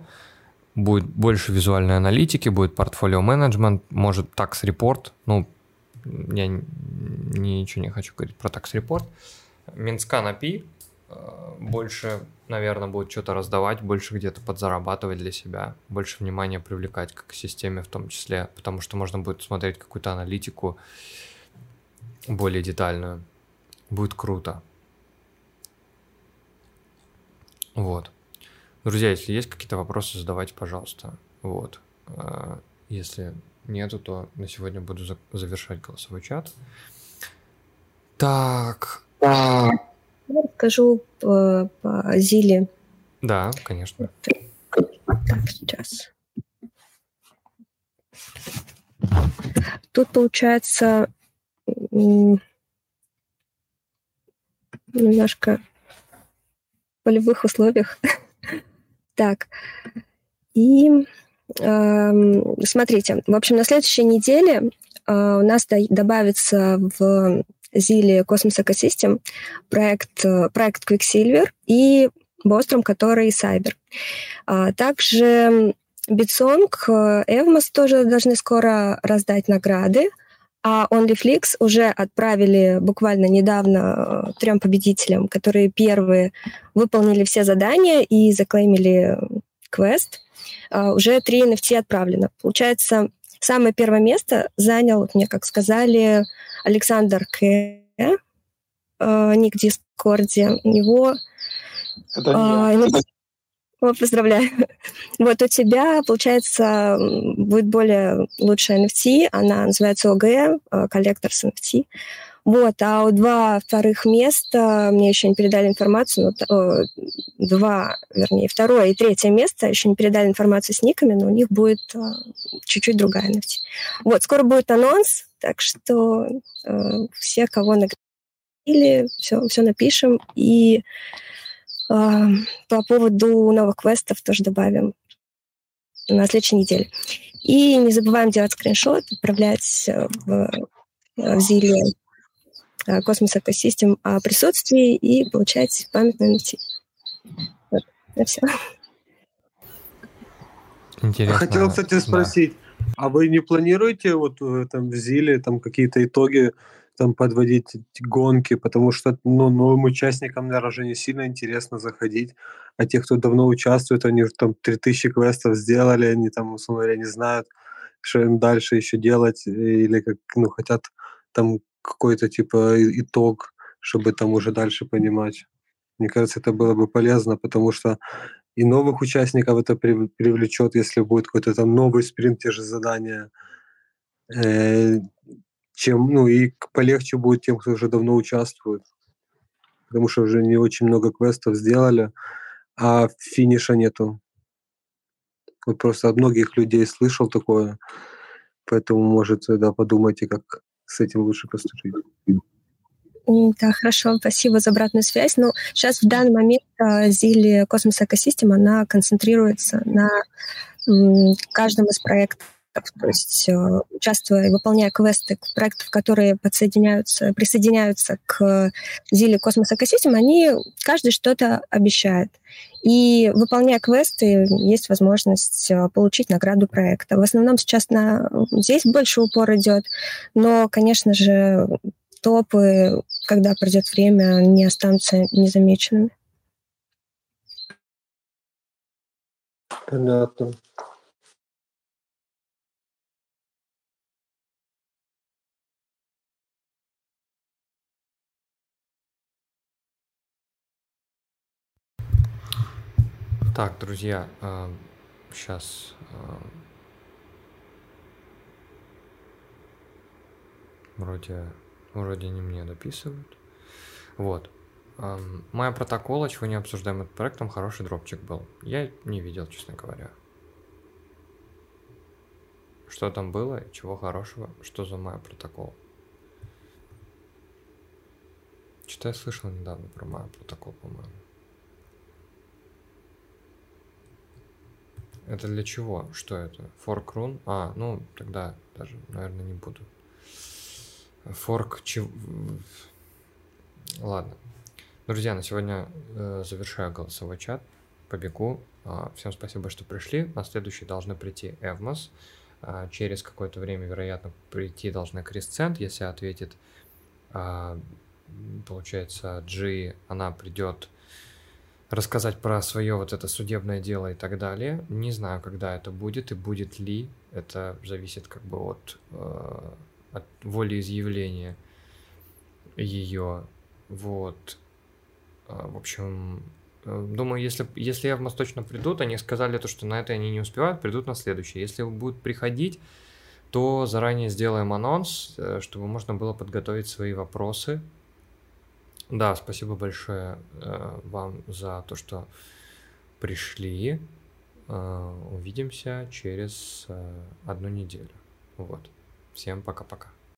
Будет больше визуальной аналитики, будет portfolio management, может tax report. Ну, я ничего не хочу говорить про tax report. Mintscan API больше, наверное, будет что-то раздавать, больше где-то подзарабатывать для себя, больше внимания привлекать к системе в том числе, потому что можно будет смотреть какую-то аналитику более детальную. Будет круто. Вот. Друзья, если есть какие-то вопросы, задавайте, пожалуйста. Вот. А, Если нету, то на сегодня буду за- завершать голосовой чат. Так. Я расскажу по, по Зиле. Да, конечно. Так, сейчас. Тут получается немножко в полевых условиях. Так. И эм, смотрите, в общем, на следующей неделе э, у нас до- добавится в Зиле Cosmos Ecosystem проект, э, проект Quicksilver и Bostrom, который. А также Bitsong, э, Evmos тоже должны скоро раздать награды, а OnlyFlix уже отправили буквально недавно э, трем победителям, которые первые выполнили все задания и заклеймили квест. А, Уже три NFT отправлено. Получается, самое первое место занял, вот мне как сказали, Александр К. э, Ник Дискорде. У него Это я. ну, о, поздравляю. Вот у тебя, получается, будет более лучшая NFT, она называется ОГ, э, Collectors NFT. Вот, а у два вторых места мне еще не передали информацию, ну, т- о, два, вернее, второе и третье место еще не передали информацию с никами, но у них будет э, чуть-чуть другая NFT. Вот, скоро будет анонс, так что э, все, кого наградили, все, все напишем, и а, по поводу новых квестов тоже добавим на следующей неделе. И не забываем делать скриншот, отправлять э, в, в Зиле Космос Экосистем о присутствии и получать памятный NFT. Вот, это все. Интересно. Хотел, кстати, спросить, да. а вы не планируете вот там в Зиле там какие-то итоги там подводить гонки, потому что ну, новым участникам, наверное, уже не сильно интересно заходить, а те, кто давно участвует, они там 3000 квестов сделали, они там, условно говоря, не знают, что им дальше еще делать, или как, ну, хотят там какой-то типа итог, чтобы там уже дальше понимать. Мне кажется, это было бы полезно, потому что и новых участников это привлечет, если будет какой-то там новый спринт, те же задания. Э, чем, ну, и полегче будет тем, кто уже давно участвует. Потому что уже не очень много квестов сделали, а финиша нету. Вот просто от многих людей слышал такое, поэтому, может, да, подумайте, как с этим лучше поступить. Да, хорошо, спасибо за обратную связь. Ну, сейчас в данный момент Zealy Cosmos Ecosystem, она концентрируется на каждом из проектов то есть э, участвуя и выполняя квесты проектов, которые подсоединяются, присоединяются к Zealy Cosmos Ecosystem, они каждый что-то обещает. И выполняя квесты, есть возможность э, получить награду проекта. В основном сейчас на... здесь больше упор идет, но, конечно же, топы, когда придет время, не останутся незамеченными. Понятно. Так, друзья, сейчас вроде вроде не мне дописывают. Вот. Моя протокола, чего не обсуждаем этот проект, там хороший дропчик был. Я не видел, честно говоря. Что там было, чего хорошего, что за моя протокол. Что-то я слышал недавно про мой протокол, по-моему. Это для чего? Что это? Fork run? А, ну, тогда даже, наверное, не буду. Fork чего... Ладно. Друзья, на сегодня э, завершаю голосовой чат. Побегу. Э, всем спасибо, что пришли. На следующий должны прийти Эвмос. Э, через какое-то время, вероятно, прийти должны Крисцент. Если ответит, э, получается, G, она придет рассказать про свое вот это судебное дело и так далее. Не знаю, когда это будет и будет ли. Это зависит как бы от, э, от волеизъявления ее. Вот. Э, в общем, э, думаю, если, если Эвмос точно придут, они сказали то, что на это они не успевают, придут на следующее. Если будут приходить, то заранее сделаем анонс, э, чтобы можно было подготовить свои вопросы да, спасибо большое э, вам за то, что пришли. Э, увидимся через э, одну неделю. Вот. Всем пока-пока.